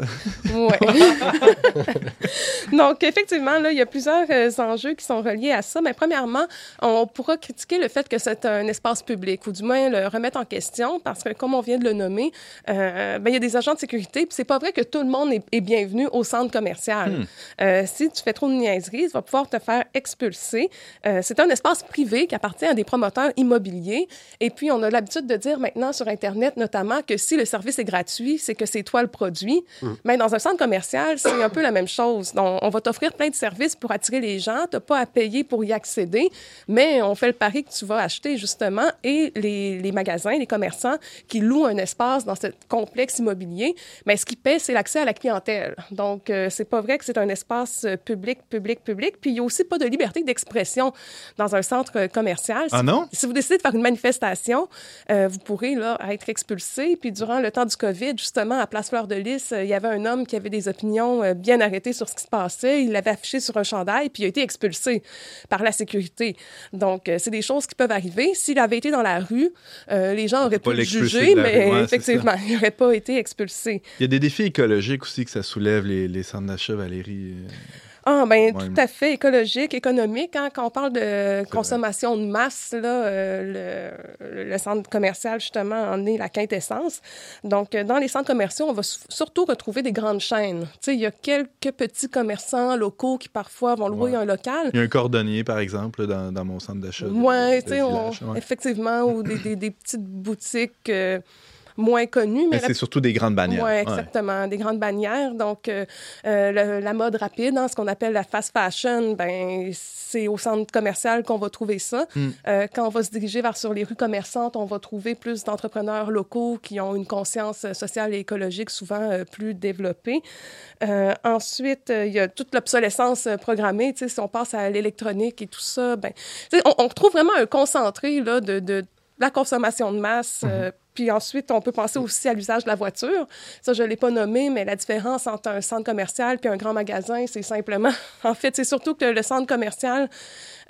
Ouais. Donc, effectivement, là, il y a plusieurs euh, enjeux qui sont reliés à ça. Mais premièrement, on pourra critiquer le fait que c'est un espace public, ou du moins le remettre en question, parce que, comme on vient de le nommer, euh, ben, il y a des agents de sécurité, puis c'est pas vrai que tout le monde est, est bienvenu au centre commercial. Euh, si tu fais trop de niaiseries, tu vas pouvoir te faire expulser. Euh, c'est un espace privé qui appartient à des promoteurs immobiliers. Et puis, on a l'habitude de dire maintenant sur Internet, notamment, que si le service est gratuit, c'est que c'est toi le produit. Mais dans un centre commercial, c'est un peu la même chose. Donc, on va t'offrir plein de services pour attirer les gens. Tu n'as pas à payer pour y accéder, mais on fait le pari que tu vas acheter, justement. Et les, les magasins, les commerçants qui louent un espace dans ce complexe immobilier, mais ce qu'ils paient, c'est l'accès à la clientèle. Donc, euh, c'est pas vrai que c'est un espace public, public, public. Puis, il n'y a aussi pas de liberté d'expression dans un centre euh, commercial. Ah non? Si vous décidez de faire une manifestation, euh, vous pourrez là, être expulsé. Puis durant le temps du COVID, justement, à Place Fleur de Lys, euh, il y avait un homme qui avait des opinions euh, bien arrêtées sur ce qui se passait. Il l'avait affiché sur un chandail, puis il a été expulsé par la sécurité. Donc, c'est des choses qui peuvent arriver. S'il avait été dans la rue, les gens auraient pu le juger, mais ouais, effectivement, il n'aurait pas été expulsé. Il y a des défis écologiques aussi que ça soulève, les, les centres d'achat, Valérie. Ah, ben Ouais. tout à fait écologique, économique. Hein, quand on parle de consommation de masse, là, euh, le, le centre commercial, justement, en est la quintessence. Donc, euh, dans les centres commerciaux, on va surtout retrouver des grandes chaînes. Tu sais, il y a quelques petits commerçants locaux qui, parfois, vont louer Ouais. un local. Il y a un cordonnier, par exemple, dans, dans mon centre d'achat. Oui, ouais. effectivement, ou des, des- des petites boutiques euh, moins connues. Mais Mais c'est surtout des grandes bannières. Oui, Ouais. exactement. Des grandes bannières. Donc, euh, euh, le- la mode rapide, hein, ce qu'on appelle la fast fashion, ben, c'est au centre commercial qu'on va trouver ça. Mm. Euh, quand on va se diriger vers sur les rues commerçantes, on va trouver plus d'entrepreneurs locaux qui ont une conscience sociale et écologique souvent euh, plus développée. Ensuite, il y a toute l'obsolescence programmée. Tu sais, si on passe à l'électronique et tout ça, ben, on, on retrouve vraiment un concentré là, de, de la consommation de masse. euh, puis ensuite, on peut penser aussi à l'usage de la voiture. Ça, je ne l'ai pas nommé, mais la différence entre un centre commercial puis un grand magasin, c'est simplement... En fait, c'est surtout que le centre commercial,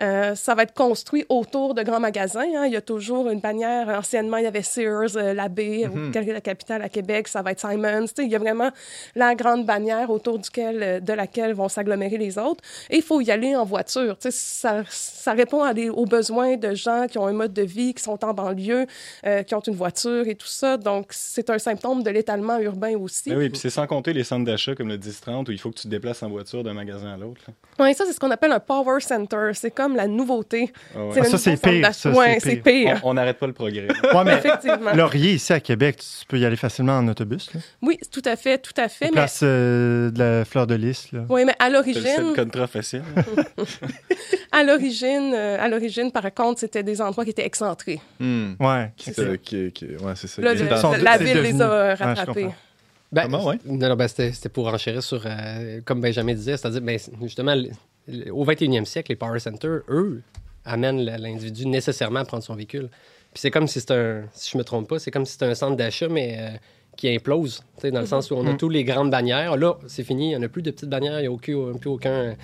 euh, ça va être construit autour de grands magasins. hein. Il y a toujours une bannière. Anciennement, il y avait Sears, euh, la baie, Mhm. ou la capitale à Québec, ça va être Simons. Tu sais, il y a vraiment la grande bannière autour duquel, euh, de laquelle vont s'agglomérer les autres. Et il faut y aller en voiture. Ça répond à des- aux besoins de gens qui ont un mode de vie, qui sont en banlieue, euh, qui ont une voiture et tout ça. Donc, c'est un symptôme de l'étalement urbain aussi. Ben oui, puis c'est sans compter les centres d'achat comme le 10-30 où il faut que tu te déplaces en voiture d'un magasin à l'autre. Oui, ça, c'est ce qu'on appelle un power center. C'est comme la nouveauté. Ah ouais. C'est Ah, ça, c'est pire, Ouais, c'est c'est pire. pire. On n'arrête pas le progrès. Ouais, mais Effectivement. Laurier, ici à Québec, tu peux y aller facilement en autobus. Là. Oui, tout à fait, tout à fait. Mais, Place euh, de la fleur de lys. Là. oui, mais à C'est le l'origine, seul contrat facile. à l'origine, euh, à l'origine, par contre, c'était des endroits qui étaient excentrés. Hmm. Ouais. Qui- C'est ça. qui- qui- ouais, c'est ça. Là, Qui- le- dans- sont- la ville les a rattrapés. Ben, Comment, ouais? Non, non, ben, c'était c'était pour enchérir sur, euh, comme Benjamin disait, c'est-à-dire, ben, justement, le- le- au 21e siècle, les power centers, eux, amènent l'individu nécessairement à prendre son véhicule. Puis c'est comme si c'était un, si je me trompe pas, c'est comme si c'était un centre d'achat, mais euh, qui implose, tu sais, dans le sens où on a Mhm. tous les grandes bannières. Là, c'est fini, il n'y en a plus de petites bannières, il n'y a aucun, plus aucun...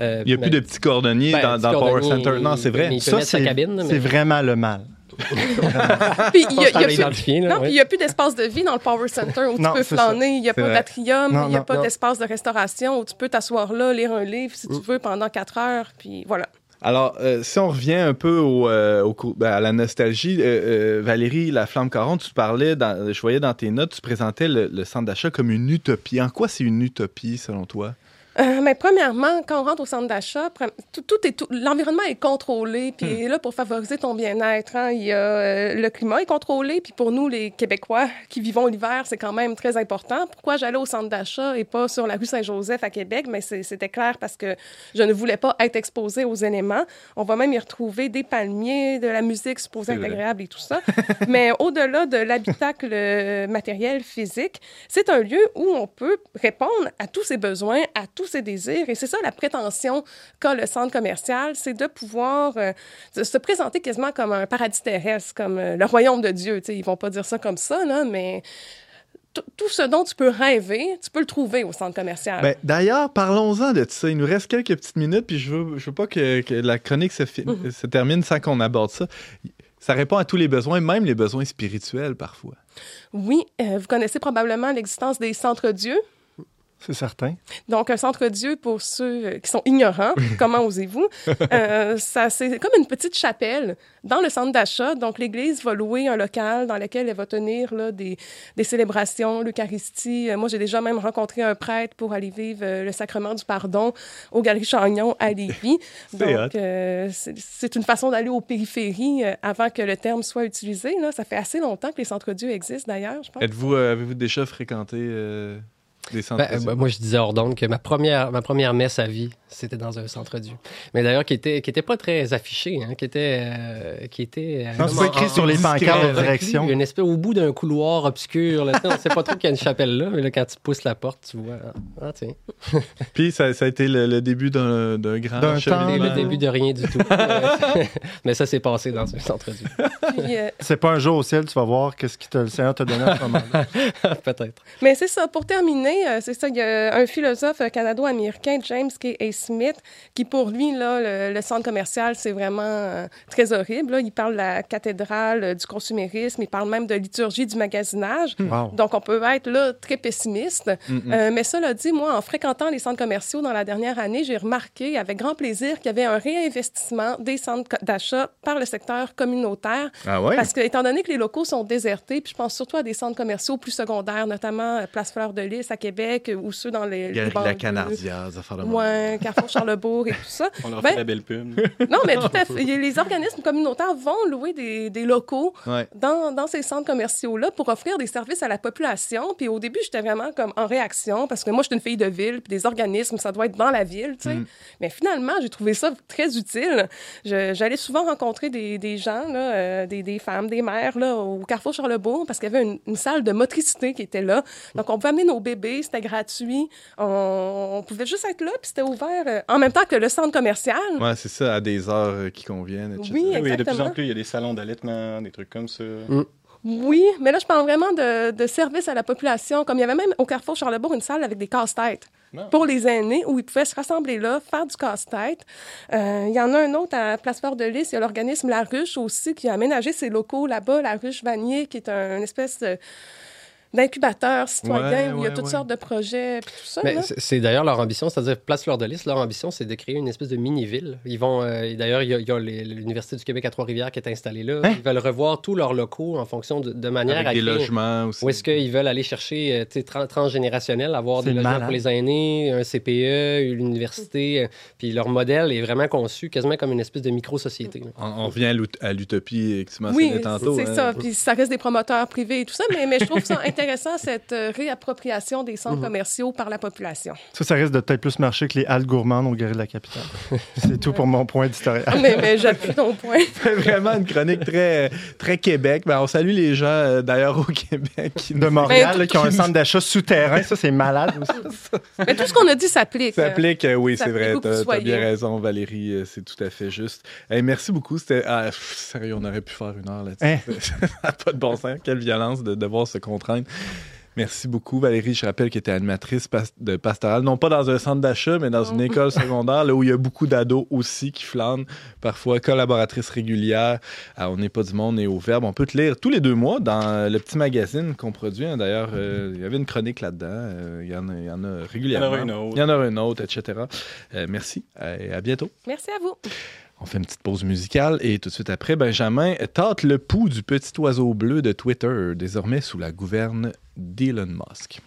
euh, Il n'y a plus de petits cordonniers ben, dans, petit dans Power Center. Non, c'est vrai. Ça, mettre sa c'est cabine, mais c'est vraiment le mal. Puis il n'y a plus d'espace de vie dans le Power Center où Non, tu peux flâner. Il n'y a pas d'atrium, il n'y a pas d'espace de restauration où tu peux t'asseoir là, lire un livre si tu veux pendant quatre heures. Puis voilà. Alors, euh, si on revient un peu au, euh, au ben, à la nostalgie, euh, Valérie La Flamme 40, tu parlais, dans, je voyais dans tes notes, tu présentais le, le centre d'achat comme une utopie. En quoi c'est une utopie, selon toi? Euh, mais premièrement, quand on rentre au centre d'achat, tout, tout est tout- l'environnement est contrôlé, puis Hmm. est là pour favoriser ton bien-être. hein. Il y a euh, le climat est contrôlé, puis pour nous les Québécois qui vivons l'hiver, c'est quand même très important. Pourquoi j'allais au centre d'achat et pas sur la rue Saint-Joseph à Québec? Mais c'était clair parce que je ne voulais pas être exposée aux éléments. On va même y retrouver des palmiers, de la musique supposée agréable et tout ça. mais au-delà de l'habitacle euh, matériel physique, c'est un lieu où on peut répondre à tous ses besoins, à tous ses désirs. Et c'est ça la prétention qu'a le centre commercial, c'est de pouvoir euh, se- se présenter quasiment comme un paradis terrestre, comme euh, le royaume de Dieu. Tu sais, ils vont pas dire ça comme ça, là, mais tout- tout ce dont tu peux rêver, tu peux le trouver au centre commercial. Ben, D'ailleurs, parlons-en de ça. Il nous reste quelques petites minutes, puis je veux, je veux pas que, que la chronique se, Mhm. se termine sans qu'on aborde ça. Ça répond à tous les besoins, même les besoins spirituels parfois. Oui, euh, vous connaissez probablement l'existence des centres-dieux. C'est certain. Donc, un centre-dieu, pour ceux euh, qui sont ignorants, comment osez-vous, euh, ça, c'est comme une petite chapelle dans le centre d'achat. Donc, l'Église va louer un local dans lequel elle va tenir là, des, des célébrations, l'Eucharistie. Euh, moi, j'ai déjà même rencontré un prêtre pour aller vivre euh, le sacrement du pardon aux Galeries Chagnon à Lévis. C'est Donc, euh, c'est c'est une façon d'aller aux périphéries euh, avant que le terme soit utilisé. Là. Ça fait assez longtemps que les centres-dieux existent, d'ailleurs, je pense. Êtes-vous, euh, avez-vous déjà fréquenté euh, des Ben, moi, je disais hors d'onde que ma première, ma première messe à vie, c'était dans un centre-dieu. Mais d'ailleurs, qui était, qui était pas très affiché, hein, qui était. euh, qui était euh, Non, c'est pas écrit en- sur les pancartes de direction. Une espèce au bout d'un couloir obscur. Là, on sait pas trop qu'il y a une chapelle là, mais là, quand tu pousses la porte, tu vois. Ah, tiens. Puis ça, ça a été le, le début d'un d'un grand D'un le début de rien du tout. Mais ça s'est passé dans un centre-dieu. Puis, euh, C'est pas un jour au ciel, tu vas voir qu'est-ce que le Seigneur t'a donné à ce moment-là. Peut-être. Mais c'est ça. Pour terminer, euh, c'est ça. Il y a un philosophe euh, canado-américain, James K. Smith, qui pour lui, là, le, le centre commercial, c'est vraiment euh, très horrible. là. Il parle de la cathédrale euh, du consumérisme. Il parle même de liturgie du magasinage. Wow. Donc, on peut être là très pessimiste. Mm-mm. Euh, mais cela dit, moi, en fréquentant les centres commerciaux dans la dernière année, j'ai remarqué avec grand plaisir qu'il y avait un réinvestissement des centres d'achat par le secteur communautaire. Ah ouais? Parce que, étant donné que les locaux sont désertés, puis je pense surtout à des centres commerciaux plus secondaires, notamment euh, Place Fleur de Lys à Québec ou ceux dans les. les la des affaires de même. Ouais, Carrefour Charlebourg et tout ça. On leur Ben- fait la belle pub. Non, mais tout à fait. Les organismes communautaires vont louer des, des locaux Ouais. dans, dans ces centres commerciaux-là pour offrir des services à la population. Puis au début, j'étais vraiment comme en réaction parce que moi, je suis une fille de ville, puis des organismes, ça doit être dans la ville, tu sais. Mm. Mais finalement, j'ai trouvé ça très utile. J'allais souvent rencontrer des, des gens, là, euh, des, des femmes, des mères, là, au Carrefour Charlebourg parce qu'il y avait une, une salle de motricité qui était là. Donc, on pouvait amener nos bébés, c'était gratuit. On, on pouvait juste être là, puis c'était ouvert faire euh, en même temps que le centre commercial. Ouais, c'est ça, à des heures euh, qui conviennent, etc. Oui, Oui, de plus exactement. en plus, il y a des salons d'allaitement, des trucs comme ça. Oui, mais là, je parle vraiment de, de service à la population. Comme il y avait même au Carrefour Charlebourg une salle avec des casse-têtes pour les aînés où ils pouvaient se rassembler là, faire du casse-tête. Euh, il y en a un autre à Place Fleur de Lys. Il y a l'organisme La Ruche aussi qui a aménagé ses locaux là-bas, La Ruche Vanier, qui est un, une espèce de- d'incubateur citoyen Ouais, où il y a ouais, toutes ouais. sortes de projets puis tout ça. Mais là. c'est d'ailleurs leur ambition, c'est-à-dire Place Fleur de Lys, leur ambition, c'est de créer une espèce de mini-ville. Ils vont, euh, et d'ailleurs, il y a, il y a les- l'Université du Québec à Trois-Rivières qui est installée là. Hein? Ils veulent revoir tous leurs locaux en fonction de, de manière Avec à des créer- logements aussi. Où est-ce qu'ils veulent aller chercher, euh, tu sais, tran- transgénérationnel, avoir des logements malade. pour les aînés, un CPE, une université. euh, puis leur modèle est vraiment conçu quasiment comme une espèce de micro-société. On, on revient à l'utopie que tu mentionnais Oui, tantôt. c'est hein. ça. Puis ça reste des promoteurs privés et tout ça, mais, mais je trouve ça intéressant, cette euh, réappropriation des centres commerciaux par la population. Ça, ça risque de peut-être plus marcher que les halles gourmandes au Guéry de la Capitale. c'est tout pour mon point éditorial. mais mais j'appuie ton point. C'est vraiment une chronique très, très Québec. Ben, on salue les gens, euh, d'ailleurs, au Québec. qui De Montréal, là, qui ont un centre d'achat souterrain. Ça, c'est malade aussi. Mais tout ce qu'on a dit s'applique. Ça s'applique, euh, oui, c'est vrai. vous t'as bien raison, Valérie. euh, C'est tout à fait juste. Hey, merci beaucoup. C'était. ah, sérieux, on aurait pu faire une heure là-dessus. Hein? Pas de bon sens. Quelle violence de devoir se contraindre. Merci beaucoup, Valérie. Je rappelle qu'elle était animatrice pas- de pastorale, non pas dans un centre d'achat, mais dans une école secondaire, là où il y a beaucoup d'ados aussi qui flânent, parfois collaboratrice régulière à On n'est pas du monde et au Verbe. On peut te lire tous les deux mois dans le petit magazine qu'on produit. hein. D'ailleurs, euh, il y avait une chronique là-dedans. Euh, Il y, en a- il y en a régulièrement. Il y en aura une autre. Il y en aura une autre, etc. Euh, merci et à bientôt. Merci à vous. On fait une petite pause musicale et tout de suite après, Benjamin tâte le pouls du petit oiseau bleu de Twitter, désormais sous la gouverne d'Elon Musk.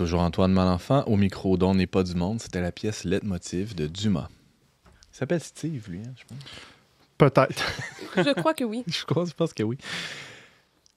Toujours Antoine Malenfant au micro d'On n'est pas du monde. C'était la pièce Leitmotiv de Dumas. Il s'appelle Steve, lui, hein, je pense. Peut-être. Je crois que oui. Je crois, je pense que oui.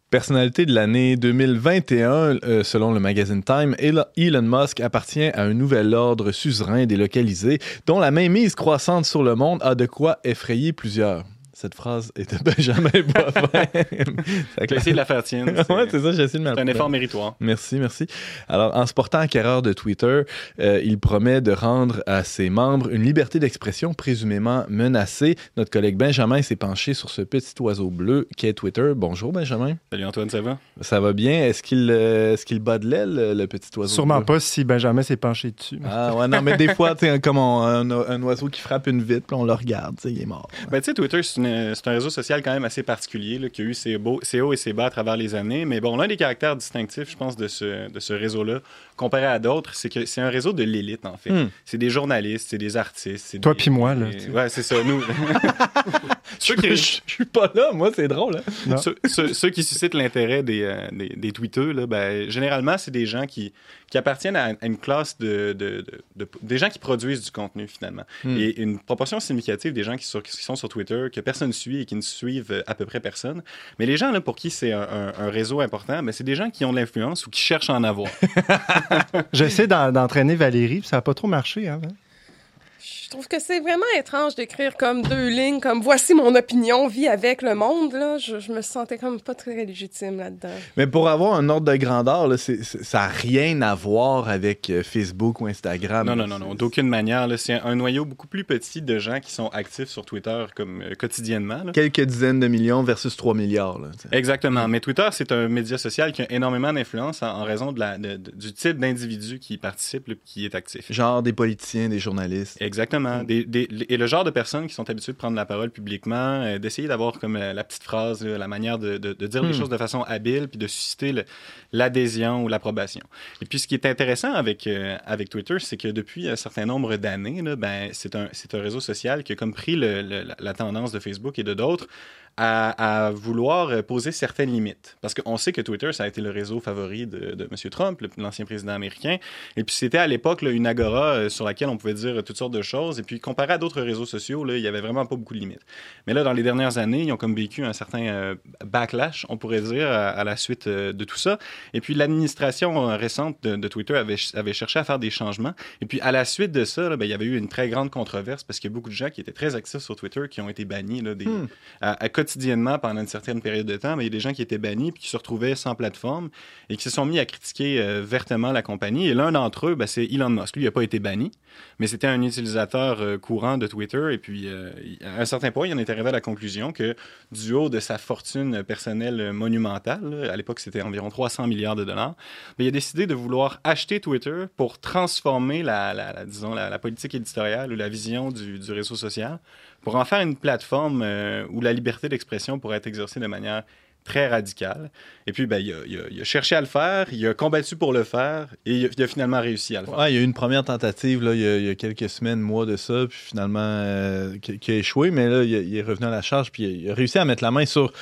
Personnalité de l'année 2021, euh, selon le magazine Time, Elo- Elon Musk appartient à un nouvel ordre suzerain délocalisé dont la mainmise croissante sur le monde a de quoi effrayer plusieurs. Cette phrase est de Benjamin Boivin. Je vais essayer de la faire tienne. ouais, c'est ça, j'ai essayé de C'est un effort méritoire. Merci, merci. Alors, en se portant acquéreur de Twitter, euh, il promet de rendre à ses membres une liberté d'expression présumément menacée. Notre collègue Benjamin s'est penché sur ce petit oiseau bleu qu'est Twitter. Bonjour, Benjamin. Salut Antoine, ça va? Ça va bien? Est-ce qu'il euh, est-ce qu'il bat de l'aile, le, le petit oiseau Sûrement bleu? pas si Benjamin s'est penché dessus. Ah ouais, non, mais des fois, tu sais, comme on- un, un oiseau qui frappe une vitre, puis on le regarde, tu sais, il est mort. Ben, tu sais, Twitter, c'est une, un, c'est un réseau social quand même assez particulier, là, qui a eu ses, beaux, ses hauts et ses bas à travers les années. Mais bon, l'un des caractères distinctifs, je pense, de ce, de ce réseau-là, comparé à d'autres, c'est que c'est un réseau de l'élite, en fait. Hmm. C'est des journalistes, c'est des artistes. c'est Toi puis moi, là, des-. Ouais, c'est ça, nous. ceux, qui, je suis pas là, moi, c'est drôle. hein. Ceux, ceux- ceux qui suscitent l'intérêt des, euh, des, des tweeteux, là, ben, généralement, c'est des gens qui, qui appartiennent à, une classe de, de, de- de- des gens qui produisent du contenu, finalement. Hmm. Et une proportion significative des gens qui, sur- qui sont sur Twitter, que personne suit et qui ne suivent euh, à peu près personne. Mais les gens là, pour qui c'est un, un- un réseau important, ben, c'est des gens qui ont de l'influence ou qui cherchent à en avoir. J'essaie d'en- d'entraîner Valérie, puis ça n'a pas trop marché. Hein, Je trouve que c'est vraiment étrange d'écrire comme deux lignes, comme voici mon opinion, vie avec le monde. Là. Je, je me sentais comme pas très légitime là-dedans. Mais pour avoir un ordre de grandeur, là, c'est- c'est- ça n'a rien à voir avec euh, Facebook ou Instagram. Non, là. non, non, non, d'aucune manière. là. C'est un noyau beaucoup plus petit de gens qui sont actifs sur Twitter comme euh, quotidiennement. là. Quelques dizaines de millions versus 3 milliards. Là. Exactement. Mais Twitter, c'est un média social qui a énormément d'influence en, en raison de la, de- de- du type d'individu qui y participe, qui est actif. Genre des politiciens, des journalistes. Exactement. Des- des- et le genre de personnes qui sont habituées de prendre la parole publiquement, euh, d'essayer d'avoir comme euh, la petite phrase, là, la manière de, de- de dire les Hmm. choses de façon habile, puis de susciter l'adhésion ou l'approbation. Et puis, ce qui est intéressant avec, euh, avec Twitter, c'est que depuis un certain nombre d'années, ben, c'est un, un réseau social qui a comme pris le- le- la- la tendance de Facebook et de d'autres à, à vouloir euh, poser certaines limites. Parce qu'on sait que Twitter, ça a été le réseau favori de, de M. Trump, l'ancien président américain. Et puis c'était à l'époque une agora euh, sur laquelle on pouvait dire toutes sortes de choses. Et puis comparé à d'autres réseaux sociaux, là, il y avait vraiment pas beaucoup de limites. Mais là, dans les dernières années, ils ont comme vécu un certain euh, backlash, on pourrait dire, à, à la suite euh, de tout ça. Et puis l'administration euh, récente de, de Twitter avait, avait cherché à faire des changements. Et puis à la suite de ça, là, ben, il y avait eu une très grande controverse parce qu'il y a beaucoup de gens qui étaient très actifs sur Twitter qui ont été bannis là, des, Hmm. à- à quotidiennement pendant une certaine période de temps, mais il y a des gens qui étaient bannis puis qui se retrouvaient sans plateforme et qui se sont mis à critiquer euh, vertement la compagnie. Et l'un d'entre eux, ben, c'est Elon Musk. Lui, il n'a pas été banni, mais c'était un utilisateur euh, courant de Twitter. Et puis, euh, à un certain point, il en est arrivé à la conclusion que du haut de sa fortune personnelle monumentale, à l'époque, c'était environ 300 milliards de dollars, mais il a décidé de vouloir acheter Twitter pour transformer la, disons, la, politique éditoriale ou la vision du réseau social pour en faire une plateforme euh, où la liberté d'expression pourrait être exercée de manière très radicale. Et puis, ben, il, a, cherché à le faire, il a combattu pour le faire, et il a, finalement réussi à le faire. Il y a eu une première tentative là, il, y a, quelques semaines, mois de ça, puis finalement euh, qui, a échoué, mais là, il, est revenu à la charge, puis il a réussi à mettre la main sur,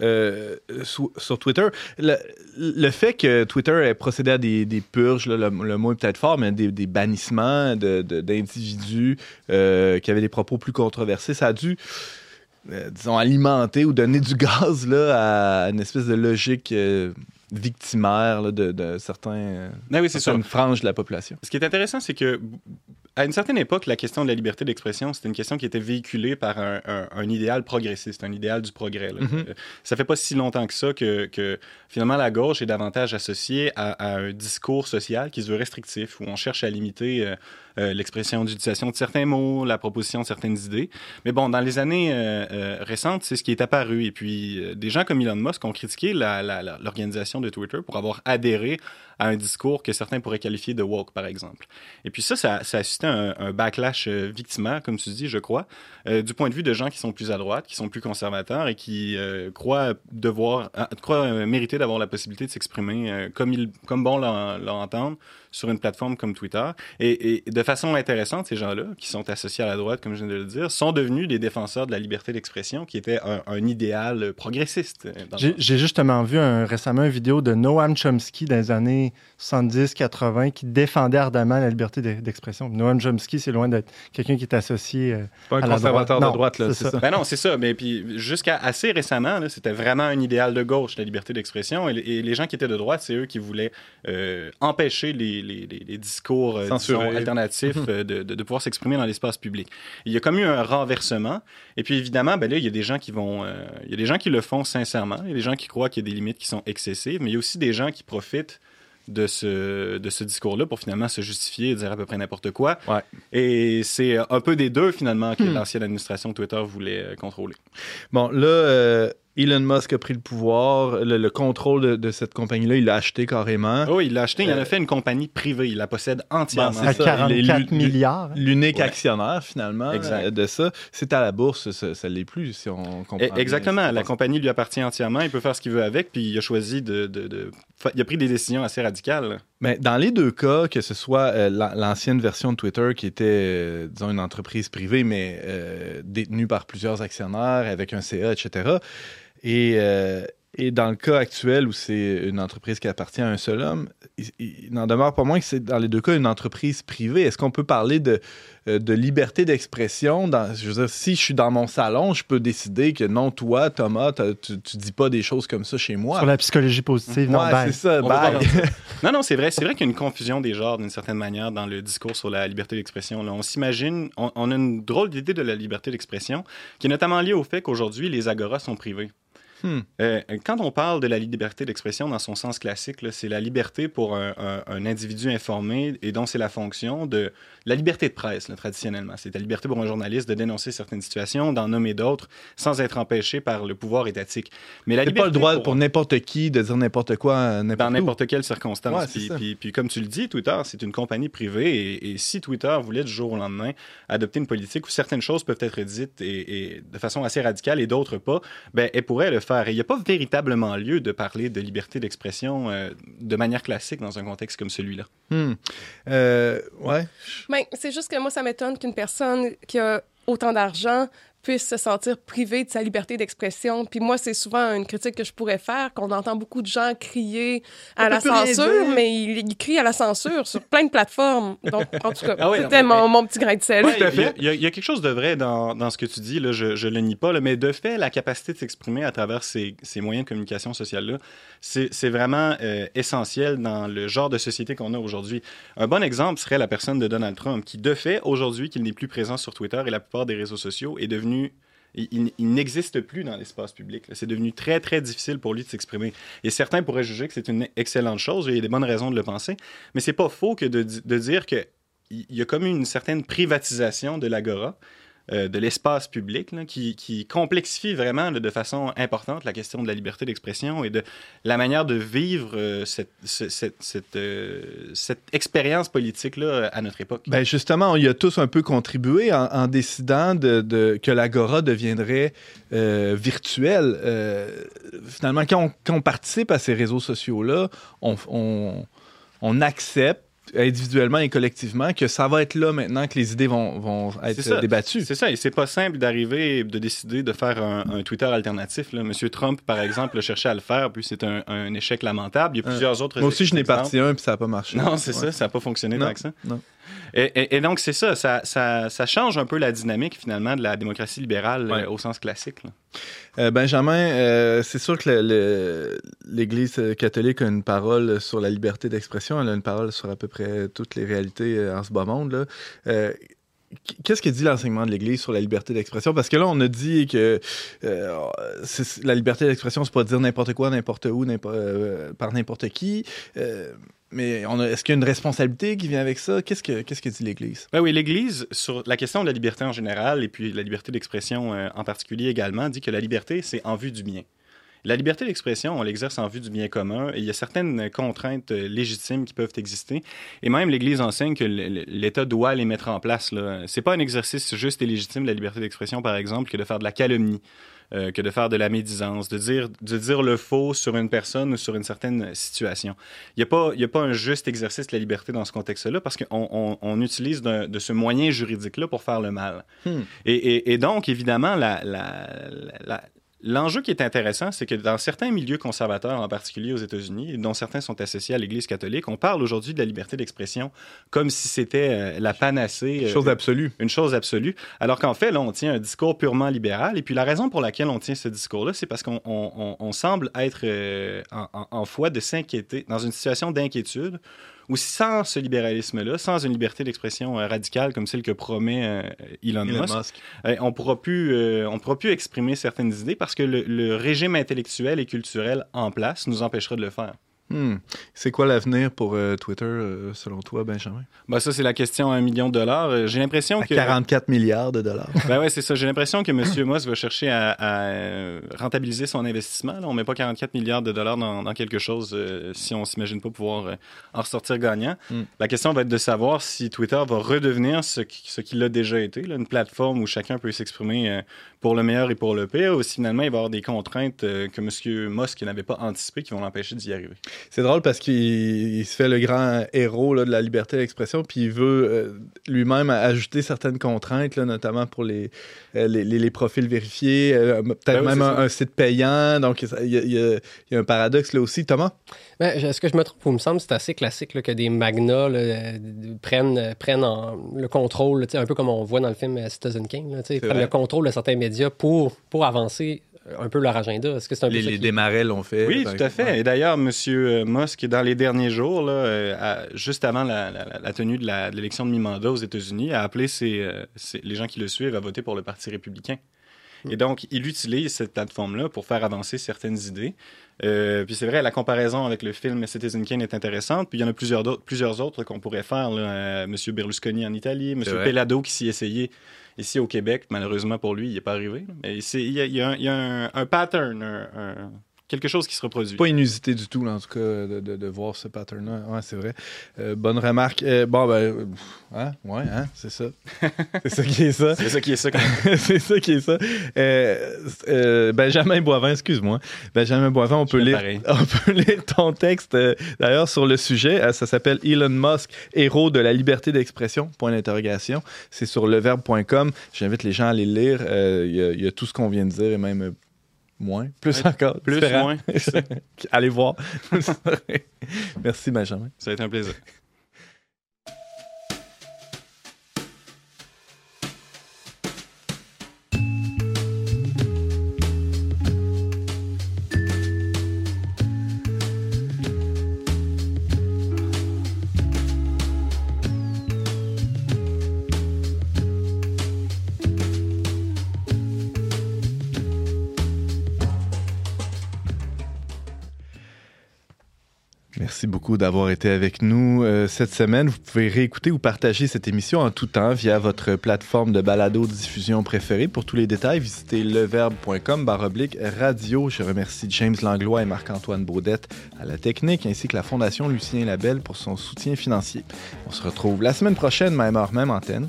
euh, sur, Twitter. Le, fait que Twitter ait procédé à des, purges, le, le mot est peut-être fort, mais des, bannissements d'individus euh, qui avaient des propos plus controversés, ça a dû euh, disons, alimenter ou donner du gaz là, à une espèce de logique euh, victimaire là, de, de certains, Ben oui, certaines franges de la population. Ce qui est intéressant, c'est que à une certaine époque, la question de la liberté d'expression, c'était une question qui était véhiculée par un, un- un idéal progressiste, un idéal du progrès. là. Euh, Ça fait pas si longtemps que ça que, que finalement la gauche est davantage associée à, à un discours social qui se veut restrictif, où on cherche à limiter euh, euh, l'expression d'utilisation de certains mots, la proposition de certaines idées. Mais bon, dans les années euh, euh, récentes, c'est ce qui est apparu. Et puis, euh, des gens comme Elon Musk ont critiqué l'organisation de Twitter pour avoir adhéré à un discours que certains pourraient qualifier de woke, par exemple. Et puis ça, ça, ça a suscité un, un backlash victimaire, comme tu dis, je crois, du point de vue de gens qui sont plus à droite, qui sont plus conservateurs et qui croient devoir, croient mériter d'avoir la possibilité de s'exprimer comme, ils, comme bon l'en- l'entendent sur une plateforme comme Twitter. Et, et de façon intéressante, ces gens-là, qui sont associés à la droite, comme je viens de le dire, sont devenus des défenseurs de la liberté d'expression, qui était un, un idéal progressiste. euh, J'ai justement vu un- récemment une vidéo de Noam Chomsky dans les années 70-80 qui défendait ardemment la liberté d'e- d'expression. Noam Chomsky, c'est loin d'être quelqu'un qui est associé euh, Pas un à la conservateur droite. Non, de droite, là, c'est ça. ça. Ben non, c'est ça. Mais puis jusqu'à assez récemment, c'était vraiment un idéal de gauche, la liberté d'expression. Et, et les gens qui étaient de droite, c'est eux qui voulaient euh, empêcher les, les- discours euh, disons, alternatifs euh, de, pouvoir s'exprimer dans l'espace public. Il y a comme eu un renversement. Et puis évidemment, ben là, il y a des gens qui vont, euh, il y a des gens qui le font sincèrement. Il y a des gens qui croient qu'il y a des limites qui sont excessives, mais il y a aussi des gens qui profitent de ce, de ce discours-là pour finalement se justifier et dire à peu près n'importe quoi. Ouais. Et c'est un peu des deux finalement que Hmm. l'ancienne administration Twitter voulait contrôler. Bon, là, euh, Elon Musk a pris le pouvoir, le, le contrôle de, de cette compagnie-là, il l'a acheté carrément. Oh, il l'a acheté, il en Euh, a fait une compagnie privée, il la possède entièrement. Bon, À c'est ça, il est 44 lu- milliards. L'unique Ouais. actionnaire, finalement, Exact. euh, de ça. C'est à la bourse, ça, ça l'est plus, si on comprend. Eh, bien Exactement, la compagnie lui appartient entièrement, il peut faire ce qu'il veut avec, puis il a choisi de, de- de- fa- Il a pris des décisions assez radicales. Mais dans les deux cas, que ce soit euh, l'an- l'ancienne version de Twitter qui était, euh, disons, une entreprise privée, mais euh, détenue par plusieurs actionnaires avec un CA, etc. Et, euh, et dans le cas actuel où c'est une entreprise qui appartient à un seul homme, il, il n'en demeure pas moins que c'est dans les deux cas une entreprise privée. Est-ce qu'on peut parler de, euh, de liberté d'expression? Dans- Je veux dire, si je suis dans mon salon, je peux décider que non, toi, Thomas, tu, tu dis pas des choses comme ça chez moi. Sur la psychologie positive, non, Ouais, bye. c'est ça, Non, non, c'est vrai. C'est vrai qu'il y a une confusion des genres d'une certaine manière dans le discours sur la liberté d'expression. là. On s'imagine, on, on a une drôle d'idée de la liberté d'expression qui est notamment liée au fait qu'aujourd'hui, les agoras sont privés. Hmm. Euh, quand on parle de la liberté d'expression dans son sens classique, c'est la liberté pour un, un- un individu informé et dont c'est la fonction de la liberté de presse, là, traditionnellement. C'est la liberté pour un journaliste de dénoncer certaines situations, d'en nommer d'autres, sans être empêché par le pouvoir étatique. Mais la C'est pas le liberté droit pour- pour n'importe qui de dire n'importe quoi, n'importe dans n'importe quelle circonstance. Ouais, puis, ça. puis- puis comme tu le dis, Twitter, c'est une compagnie privée et, et si Twitter voulait du jour au lendemain adopter une politique où certaines choses peuvent être dites et, et de façon assez radicale et d'autres pas, ben, elle pourrait le faire. Et il n'y a pas véritablement lieu de parler de liberté d'expression euh, de manière classique dans un contexte comme celui-là. Hmm. Euh, ouais. Ben, c'est juste que moi, ça m'étonne qu'une personne qui a autant d'argent puisse se sentir privée de sa liberté d'expression. Puis moi, c'est souvent une critique que je pourrais faire, qu'on entend beaucoup de gens crier à On la censure, mais ils, ils crient à la censure sur plein de plateformes. Donc, en tout cas, Ah oui, c'était mon, mon petit grain de sel. Ouais, il y a- il y, a- il y a quelque chose de vrai dans, dans ce que tu dis, là, je ne le nie pas, là, mais de fait, la capacité de s'exprimer à travers ces, ces moyens de communication sociale-là, c'est c'est vraiment euh, essentiel dans le genre de société qu'on a aujourd'hui. Un bon exemple serait la personne de Donald Trump, qui, de fait, aujourd'hui, qu'il n'est plus présent sur Twitter et la plupart des réseaux sociaux, est devenu il, n'existe plus dans l'espace public. C'est devenu très, très difficile pour lui de s'exprimer. Et certains pourraient juger que c'est une excellente chose, il y a des bonnes raisons de le penser, mais c'est pas faux que de, de dire que il y a comme une certaine privatisation de l'agora, euh, de l'espace public, qui, complexifie vraiment de façon importante la question de la liberté d'expression et de la manière de vivre euh, euh, cette expérience politique-là à notre époque. Ben justement, on y a tous un peu contribué en, décidant que l'Agora deviendrait virtuelle. Finalement, quand on, participe à ces réseaux sociaux-là, on accepte individuellement et collectivement que ça va être là maintenant que les idées vont, vont être euh, débattues. C'est ça, et c'est pas simple d'arriver et de décider de faire un, un Twitter alternatif. Là. Monsieur Trump, par exemple, a cherché à le faire, puis c'est un, un échec lamentable. Il y a Euh, plusieurs autres Moi aussi, je n'ai parti un puis ça n'a pas marché. Non, c'est Ouais. ça, ça n'a pas fonctionné Non, que ça. non. Et, et- et donc, c'est ça ça, ça, ça change un peu la dynamique, finalement, de la démocratie libérale Ouais. euh, au sens classique. là. Euh, Benjamin, euh, c'est sûr que l'Église catholique a une parole sur la liberté d'expression. Elle a une parole sur à peu près toutes les réalités en ce bas monde. là. Qu'est-ce que dit l'enseignement de l'Église sur la liberté d'expression? Parce que là, on a dit que euh, la liberté d'expression, c'est pas dire n'importe quoi, n'importe où, n'importe- euh, par n'importe qui. Euh, mais est-ce qu'il y a une responsabilité qui vient avec ça? Qu'est-ce que, qu'est-ce que dit l'Église? Ben oui, l'Église, sur la question de la liberté en général, et puis la liberté d'expression euh, en particulier également, dit que la liberté, c'est en vue du bien. La liberté d'expression, on l'exerce en vue du bien commun et il y a certaines contraintes euh, légitimes qui peuvent exister. Et même l'Église enseigne que l'État doit les mettre en place. Ce n'est pas un exercice juste et légitime de la liberté d'expression, par exemple, que de faire de la calomnie. Euh, que de faire de la médisance, de dire, de dire le faux sur une personne ou sur une certaine situation. Il n'y a, pas- il y a pas un juste exercice de la liberté dans ce contexte-là parce qu'on on, on utilise de ce moyen juridique-là pour faire le mal. Hmm. Et, et- et donc, évidemment, la- la- la- L'enjeu qui est intéressant, c'est que dans certains milieux conservateurs, en particulier aux États-Unis, dont certains sont associés à l'Église catholique, on parle aujourd'hui de la liberté d'expression comme si c'était euh, la panacée. euh, Chose absolue. une chose absolue. Alors qu'en fait, là, on tient un discours purement libéral. Et puis la raison pour laquelle on tient ce discours-là, c'est parce qu'on on- on- on semble être euh, en, en- en foi de s'inquiéter, dans une situation d'inquiétude, où sans ce libéralisme-là, sans une liberté d'expression euh, radicale comme celle que promet euh, Elon, Elon Musk, Musk. euh, on pourra plus, on pourra plus exprimer certaines idées parce que le, le régime intellectuel et culturel en place nous empêchera de le faire. Hmm. C'est quoi l'avenir pour euh, Twitter, euh, selon toi, Benjamin? Ben, ça, c'est la question à un million de dollars. Euh, J'ai l'impression que. 44 milliards de dollars. Ben ouais, c'est ça. J'ai l'impression que M. Musk va chercher à, à, rentabiliser son investissement. Là, on met pas 44 milliards de dollars dans, dans quelque chose euh, si on s'imagine pas pouvoir en ressortir gagnant. Mm. La question va être de savoir si Twitter va redevenir ce qui- ce qu'il a déjà été, là, une plateforme où chacun peut s'exprimer pour le meilleur et pour le pire, ou si finalement il va y avoir des contraintes euh, que M. Musk n'avait pas anticipées qui vont l'empêcher d'y arriver? C'est drôle parce qu'il il se fait le grand héros là, de la liberté d'expression, puis il veut euh, lui-même ajouter certaines contraintes, là, notamment pour les, euh, les, les- les profils vérifiés, euh, peut-être Ben oui, même un, site payant. Donc, il y, a- il y a- il y a un paradoxe là aussi. Thomas? Ben, Est-ce que je me trompe ou il me semble que c'est assez classique là, que des magnats là, euh, prennent, euh, prennent en- le contrôle, tu sais, un peu comme on voit dans le film euh, Citizen King, là, tu sais, prennent vrai. le contrôle de certains médias pour, pour avancer un peu leur agenda. Est-ce que c'est un peu Les, ça les qui- l'ont fait. Oui, tout à fait. Et d'ailleurs, M. Musk, dans les derniers jours, là, euh, à- juste avant la, la- la tenue de l'élection de mi-mandat aux États-Unis, a appelé ses, euh, ses- les gens qui le suivent à voter pour le Parti républicain. Et donc, il utilise cette plateforme-là pour faire avancer certaines idées. Euh, puis c'est vrai, la comparaison avec le film Citizen Kane est intéressante. Puis il y en a plusieurs, d'autres- plusieurs autres qu'on pourrait faire. Là. Euh, M. Berlusconi en Italie, M. C'est vrai. Pelado qui s'y essayait ici au Québec. Malheureusement pour lui, il n'est pas arrivé. là. Mais il y a, il y a un, il y a un- un pattern, un- quelque chose qui se reproduit. Pas inusité du tout, là, en tout cas, de, de- de voir ce pattern-là. Ouais, c'est vrai. Euh, bonne remarque. Euh, bon, ben, hein, ouais, hein, c'est ça. c'est ça qui est ça. C'est ça qui est ça. c'est ça qui est ça. Euh, euh, Benjamin Boivin, excuse-moi. Benjamin Boivin, on peut, lire, pareil. on peut lire ton texte d'ailleurs sur le sujet. Ça s'appelle Elon Musk, héros de la liberté d'expression. Point d'interrogation. C'est sur leverbe.com. J'invite les gens à aller le lire. Il y, y a tout ce qu'on vient de dire et même moins. Plus Ouais, encore. Plus, différent. moins. Allez voir. Merci, Benjamin. Ça va être un plaisir. D'avoir été avec nous euh, cette semaine. Vous pouvez réécouter ou partager cette émission en tout temps via votre plateforme de balado-diffusion préférée. Pour tous les détails, visitez leverbe.com baroblique radio. Je remercie James Langlois et Marc-Antoine Baudette à la technique, ainsi que la Fondation Lucien Labelle pour son soutien financier. On se retrouve la semaine prochaine, même heure, même antenne,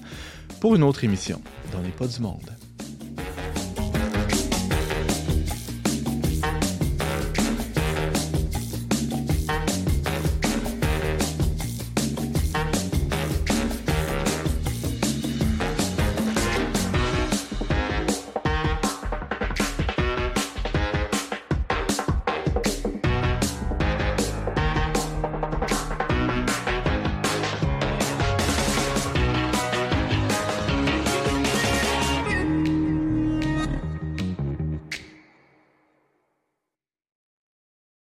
pour une autre émission dans les pas du monde.